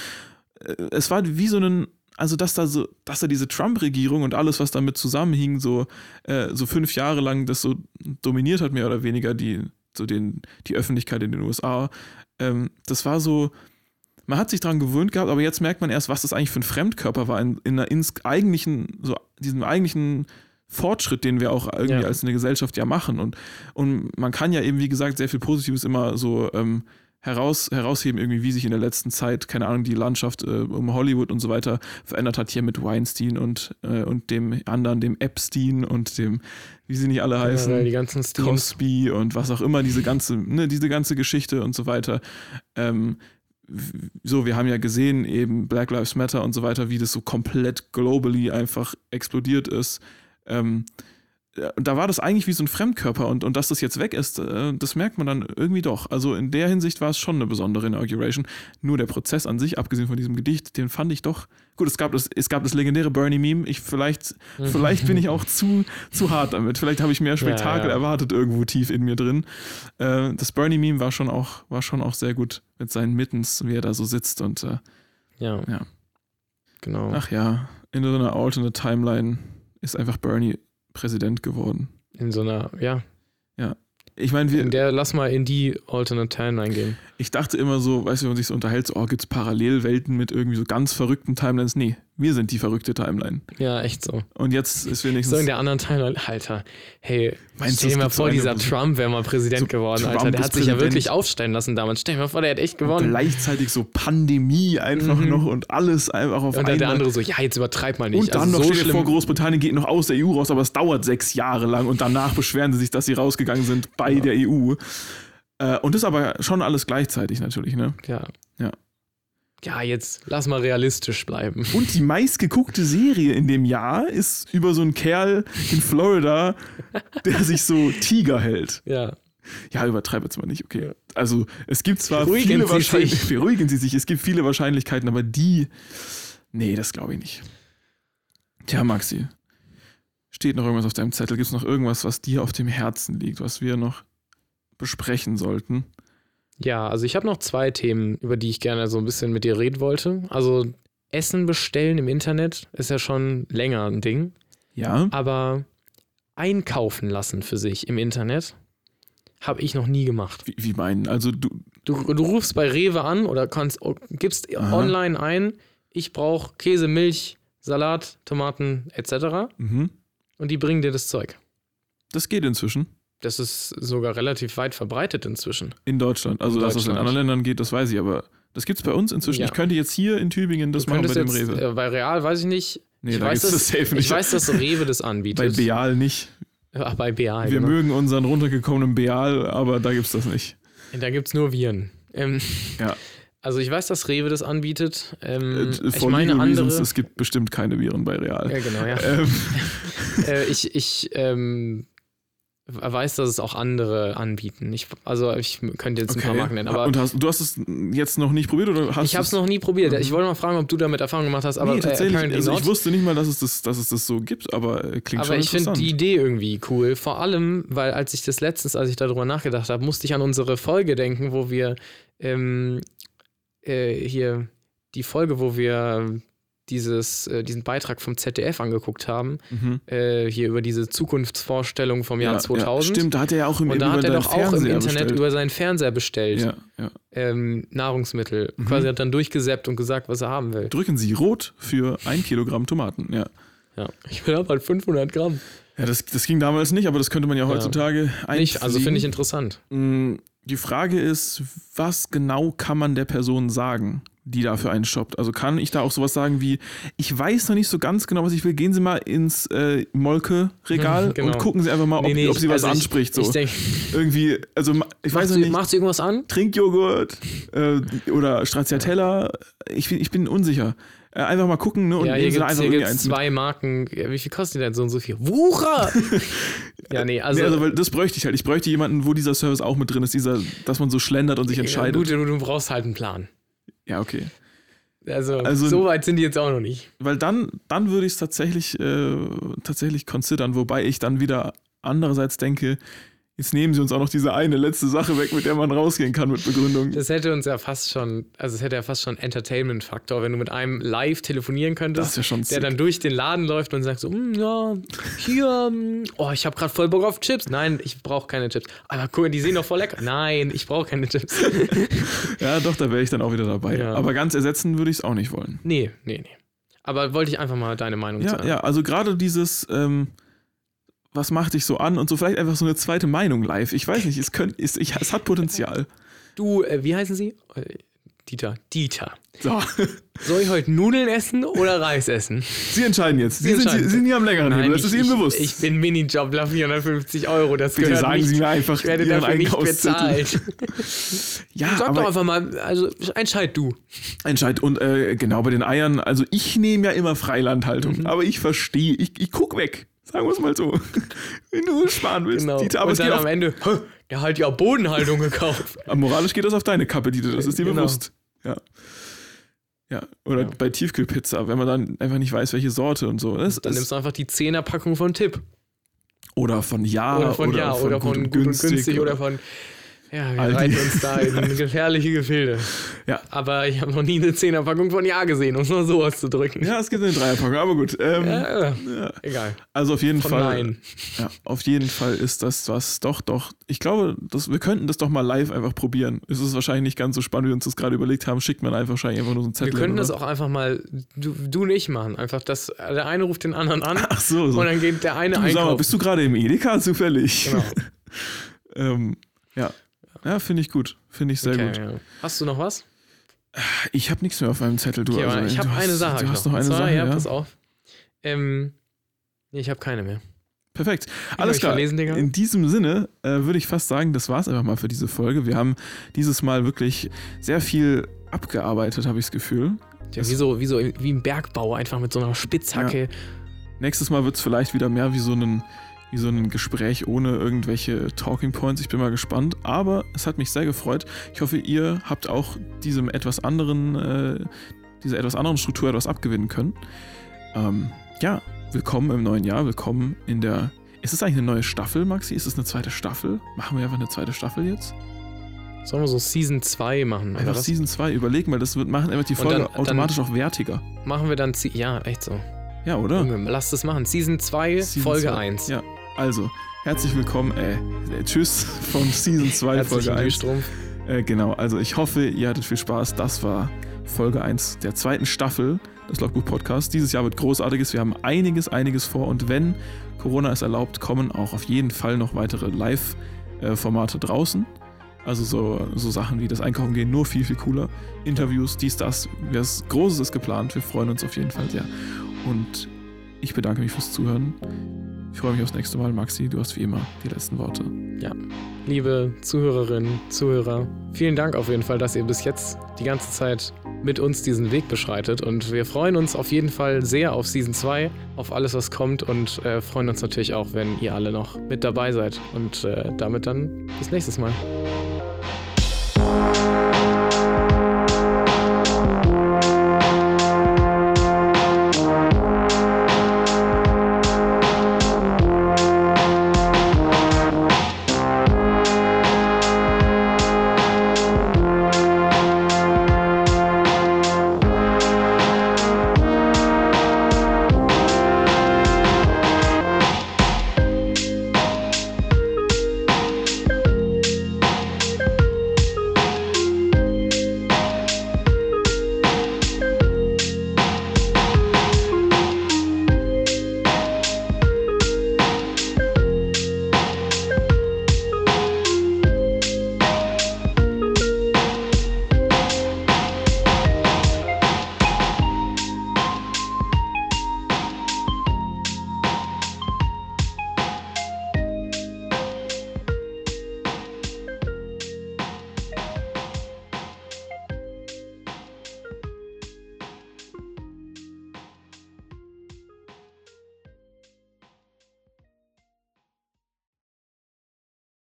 Äh, Es war wie so ein, also dass da so, dass da diese Trump-Regierung und alles, was damit zusammenhing, so, äh, so fünf Jahre lang das so dominiert hat, mehr oder weniger, die, so den, die Öffentlichkeit in den USA. Ähm, das war so, man hat sich daran gewöhnt gehabt, aber jetzt merkt man erst, was das eigentlich für ein Fremdkörper war in, in ins eigentlichen, so diesem eigentlichen Fortschritt, den wir auch irgendwie Ja. als eine Gesellschaft ja machen. Und, und man kann ja eben, wie gesagt, sehr viel Positives immer so ähm, heraus, herausheben, irgendwie, wie sich in der letzten Zeit, keine Ahnung, die Landschaft äh, um Hollywood und so weiter verändert hat, hier mit Weinstein und, äh, und dem anderen, dem Epstein und dem, wie sie nicht alle heißen. generell die ganzen Steams. Cosby und was auch immer, diese ganze, ne, diese ganze Geschichte und so weiter. Ähm, so, wir haben ja gesehen, eben Black Lives Matter und so weiter, wie das so komplett globally einfach explodiert ist. Ähm, ja, da war das eigentlich wie so ein Fremdkörper und, und dass das jetzt weg ist, äh, das merkt man dann irgendwie doch. Also in der Hinsicht war es schon eine besondere Inauguration. Nur der Prozess an sich, abgesehen von diesem Gedicht, den fand ich doch. Gut, es gab das, es gab das legendäre Bernie-Meme. Ich vielleicht, vielleicht bin ich auch zu, zu hart damit. Vielleicht habe ich mehr Spektakel ja. erwartet irgendwo tief in mir drin. Äh, das Bernie-Meme war schon auch, war schon auch sehr gut mit seinen Mittens, wie er da so sitzt und äh, Ja. Ja. Genau. ach ja, in so einer alternate Timeline ist einfach Bernie Präsident geworden. In so einer, ja. Ja. ich meine, wir, In der, lass mal in die Alternate Timeline gehen. ich dachte immer so, weißt du, wenn man sich so unterhält, so, oh, gibt es Parallelwelten mit irgendwie so ganz verrückten Timelines? Nee, wir sind die verrückte Timeline. Ja, echt so. Und jetzt ist wenigstens. So in der anderen Timeline, Alter, hey, Meinst stell dir mal so vor, eine- dieser Trump wäre mal Präsident So geworden, Trump Alter. Der hat sich ja Präsident. wirklich aufstellen lassen damals. Stell dir mal vor, der hat echt gewonnen. gleichzeitig so Pandemie einfach noch und alles einfach auf Mhm. Und dann der einmal. andere so, ja, jetzt übertreib mal nicht. Und dann also noch, so dir vor, schlimm. Großbritannien geht noch aus der EU raus, aber es dauert sechs Jahre lang und danach beschweren sie sich, dass sie rausgegangen sind bei der EU. Äh, und das aber schon alles gleichzeitig natürlich, ne? Ja. Ja. Ja, jetzt lass mal realistisch bleiben. Und die meistgeguckte Serie in dem Jahr ist über so einen Kerl in Florida, der sich so Tiger hält. Ja. Ja, übertreibe jetzt mal nicht, okay. Also es gibt zwar Beruhigen viele Wahrscheinlichkeiten, beruhigen Sie sich, es gibt viele Wahrscheinlichkeiten, aber die, nee, das glaube ich nicht. Tja, Maxi, steht noch irgendwas auf deinem Zettel? Gibt es noch irgendwas, was dir auf dem Herzen liegt, was wir noch besprechen sollten? Ja, also ich habe noch zwei Themen, über die ich gerne so ein bisschen mit dir reden wollte. Also Essen bestellen im Internet ist ja schon länger ein Ding, Ja, aber einkaufen lassen für sich im Internet habe ich noch nie gemacht. wie, wie meinen? Also du, Du, du rufst bei Rewe an oder kannst, gibst Aha. online ein, ich brauche Käse, Milch, Salat, Tomaten etc. mhm. und die bringen dir das Zeug. das geht inzwischen Das ist sogar relativ weit verbreitet inzwischen. in Deutschland. Also In dass das in Deutschland. anderen Ländern geht, das weiß ich, aber das gibt es bei uns inzwischen. Ja. Ich könnte jetzt hier in Tübingen das machen bei dem jetzt, Rewe. äh, bei Real weiß ich nicht. Nee, ich da weiß, dass, das safe nicht. ich weiß, dass Rewe das bei anbietet. Beal nicht. Ach, bei Beal. Wir genau. mögen unseren runtergekommenen Beal, aber da gibt's das nicht. Da gibt es nur Viren. Ähm, Ja. Also ich weiß, dass Rewe das anbietet. Ähm, Äh, ich meine andere. reasons, es gibt bestimmt keine Viren bei Real. ja, genau, ja. Ähm, äh, ich ich ähm, weiß, dass es auch andere anbieten. Ich, also ich könnte jetzt ein paar Marken nennen, aber Und hast, du hast es jetzt noch nicht probiert oder hast ich habe es noch nie probiert. Ich wollte mal fragen, ob du damit Erfahrung gemacht hast, aber nee, äh, tatsächlich. apparently also ich wusste nicht mal, dass es das, dass es das so gibt, aber äh, klingt Aber schon ich finde die Idee irgendwie cool. Vor allem, weil als ich das letztens, als ich darüber nachgedacht habe, musste ich an unsere Folge denken, wo wir ähm, äh, hier die Folge, wo wir dieses, äh, diesen Beitrag vom ZDF angeguckt haben, Mhm. äh, hier über diese Zukunftsvorstellung vom Jahr ja, 2000. Ja, stimmt, da hat er ja auch im, Und da hat er doch auch im Internet bestellt. über seinen Fernseher bestellt, Ja, ja. ähm, Nahrungsmittel. Mhm. Quasi hat dann durchgesäppt und gesagt, was er haben will. Drücken Sie rot für ein Kilogramm Tomaten. Ja. Ja. Ich will aber halt 500 Gramm. Ja, das, das ging damals nicht, aber das könnte man ja heutzutage Nicht, also finde ich interessant. Mm, Die Frage ist, was genau kann man der Person sagen, die dafür einen shoppt? Also kann ich da auch sowas sagen wie, ich weiß noch nicht so ganz genau, was ich will, gehen Sie mal ins äh, Molke-Regal Genau. und gucken Sie einfach mal, ob, Nee, nee, ob Sie was also ich- anspricht. So. Ich denke, Irgendwie, also ich weiß sie- nicht, macht sie irgendwas an? Trinkjoghurt äh, oder Stracciatella, ich, bin- ich bin unsicher. Äh, einfach mal gucken ne, und ja, hier nehmen Sie da gibt es einfach irgendwie gibt's eins mit. zwei Marken. Ja, Wie viel kostet die denn so und so viel? Wucher! ja, nee, also. nee, also weil das bräuchte ich halt. Ich bräuchte jemanden, wo dieser Service auch mit drin ist, dieser, dass man so schlendert und sich ja, entscheidet. gut, du, du brauchst halt einen Plan. Ja, okay. Also, Also- so weit sind die jetzt auch noch nicht. Weil dann, dann würde ich es tatsächlich, äh, tatsächlich considern, wobei ich dann wieder andererseits denke, jetzt nehmen sie uns auch noch diese eine letzte Sache weg, mit der man rausgehen kann mit Begründung. Das hätte uns ja fast schon, also es hätte ja fast schon Entertainment-Faktor, wenn du mit einem live telefonieren könntest, ja der sick. dann durch den Laden läuft und sagt so, "Mm, ja, hier, mm, oh, ich habe gerade voll Bock auf Chips. Nein, ich brauche keine Chips. Aber guck mal, die sehen doch voll lecker. Nein, ich brauche keine Chips. Ja, doch, da wäre ich dann auch wieder dabei. Ja. Aber ganz ersetzen würde ich es auch nicht wollen. nee, nee, nee. Aber wollte ich einfach mal deine Meinung Ja, sagen. ja, also gerade dieses, ähm, was macht dich so an und so vielleicht einfach so eine zweite Meinung live. Ich weiß nicht, es, könnt, es, ich, es hat Potenzial. Du, äh, wie heißen sie? Äh, Dieter. Dieter. So, Soll ich heute Nudeln essen oder Reis essen? Sie entscheiden jetzt. Sie, sind, entscheiden. Sie sind hier am längeren Hebel, das ich, ist Ihnen ich, bewusst. Ich bin Minijobler, 450 Euro. Das Bitte gehört sagen nicht. Sie mir einfach ich werde dafür nicht bezahlt. ja, Sag doch einfach mal, also entscheid du. Entscheid. Und äh, genau bei den Eiern, also ich nehme ja immer Freilandhaltung, Mhm. aber ich verstehe, ich, ich guck weg. Sagen wir es mal so. Wenn du sparen willst. Genau. Dieter, aber Und dann am Ende, "Hä, der hat ja Bodenhaltung gekauft. moralisch geht das auf deine Kappe, Dieter, das ist dir Genau. bewusst. Ja. Ja, oder Ja. bei Tiefkühlpizza, wenn man dann einfach nicht weiß, welche Sorte und so. Das, Dann das, nimmst du einfach die 10er-Packung von Tipp. oder von Ja Oder von Ja, oder von, gut und günstig, oder von. Ja, wir reiten uns da in gefährliche Gefilde. Ja. Aber ich habe noch nie eine Zehnerpackung von Ja gesehen, um es nur so auszudrücken. Ja, es gibt eine Dreierpackung, aber gut. Ähm, Ja, Egal. Also auf jeden Von Fall. Nein. Ja, auf jeden Fall ist das was, doch, doch. Ich glaube, das, wir könnten das doch mal live einfach probieren. Es ist wahrscheinlich nicht ganz so spannend, wie wir uns das gerade überlegt haben. Schickt man einfach wahrscheinlich einfach nur so einen Zettel. Wir könnten das auch einfach mal, du, du und ich machen. Einfach, dass der eine ruft den anderen an Ach so, so. und dann geht der eine Du, sag mal, einkaufen. bist du gerade im Edeka zufällig? Genau. ähm, ja. Ja, finde ich gut. Finde ich sehr Okay, gut. ja. Hast du noch was? Ich habe nichts mehr auf meinem Zettel, du. Okay, also, ich habe eine Sache. Du hast noch eine zwar, Sache, ja, ja? pass auf. Ähm, nee, ich habe keine mehr. Perfekt. Alles klar. verlesen? In diesem Sinne äh, würde ich fast sagen, das war es einfach mal für diese Folge. Wir haben dieses Mal wirklich sehr viel abgearbeitet, habe ich das Gefühl. Ja, wie, so, wie so wie im Bergbau, einfach mit so einer Spitzhacke. Nächstes Mal wird es vielleicht wieder mehr wie so ein wie so ein Gespräch ohne irgendwelche Talking Points. Ich bin mal gespannt. Aber es hat mich sehr gefreut. Ich hoffe, ihr habt auch diesem etwas anderen, äh, dieser etwas anderen Struktur etwas abgewinnen können. Ähm, ja, willkommen im neuen Jahr. Willkommen in der. Ist es eigentlich eine neue Staffel, Maxi? Ist es eine zweite Staffel? Machen wir einfach eine zweite Staffel jetzt? Sollen wir so Season 2 machen? Einfach was? Season 2. Überlegen, weil das wird machen einfach die Folge dann- dann- automatisch auch wertiger. Machen wir dann, ja, echt so. Ja, oder? Junge, lass das machen. Season 2, Season Folge zwei. 1. Ja, also, herzlich willkommen, äh, äh, tschüss von Season 2, Folge Herzlichen 1. Durchstrumpf. Äh, genau, also ich hoffe, ihr hattet viel Spaß. Das war Folge 1 der zweiten Staffel des Logbuch Podcasts. Dieses Jahr wird großartiges. Wir haben einiges, einiges vor und wenn Corona es erlaubt, kommen auch auf jeden Fall noch weitere Live-Formate draußen. Also so, so Sachen wie das Einkaufen gehen, nur viel, viel cooler. Interviews, dies, das. Was Großes ist geplant. Wir freuen uns auf jeden Fall sehr. Und ich bedanke mich fürs Zuhören. Ich freue mich aufs nächste Mal. Maxi, du hast wie immer die letzten Worte. Ja. Liebe Zuhörerinnen, Zuhörer, vielen Dank auf jeden Fall, dass ihr bis jetzt die ganze Zeit mit uns diesen Weg beschreitet. Und wir freuen uns auf jeden Fall sehr auf Season 2, auf alles, was kommt. Und äh, freuen uns natürlich auch, wenn ihr alle noch mit dabei seid. Und äh, damit dann bis nächstes Mal.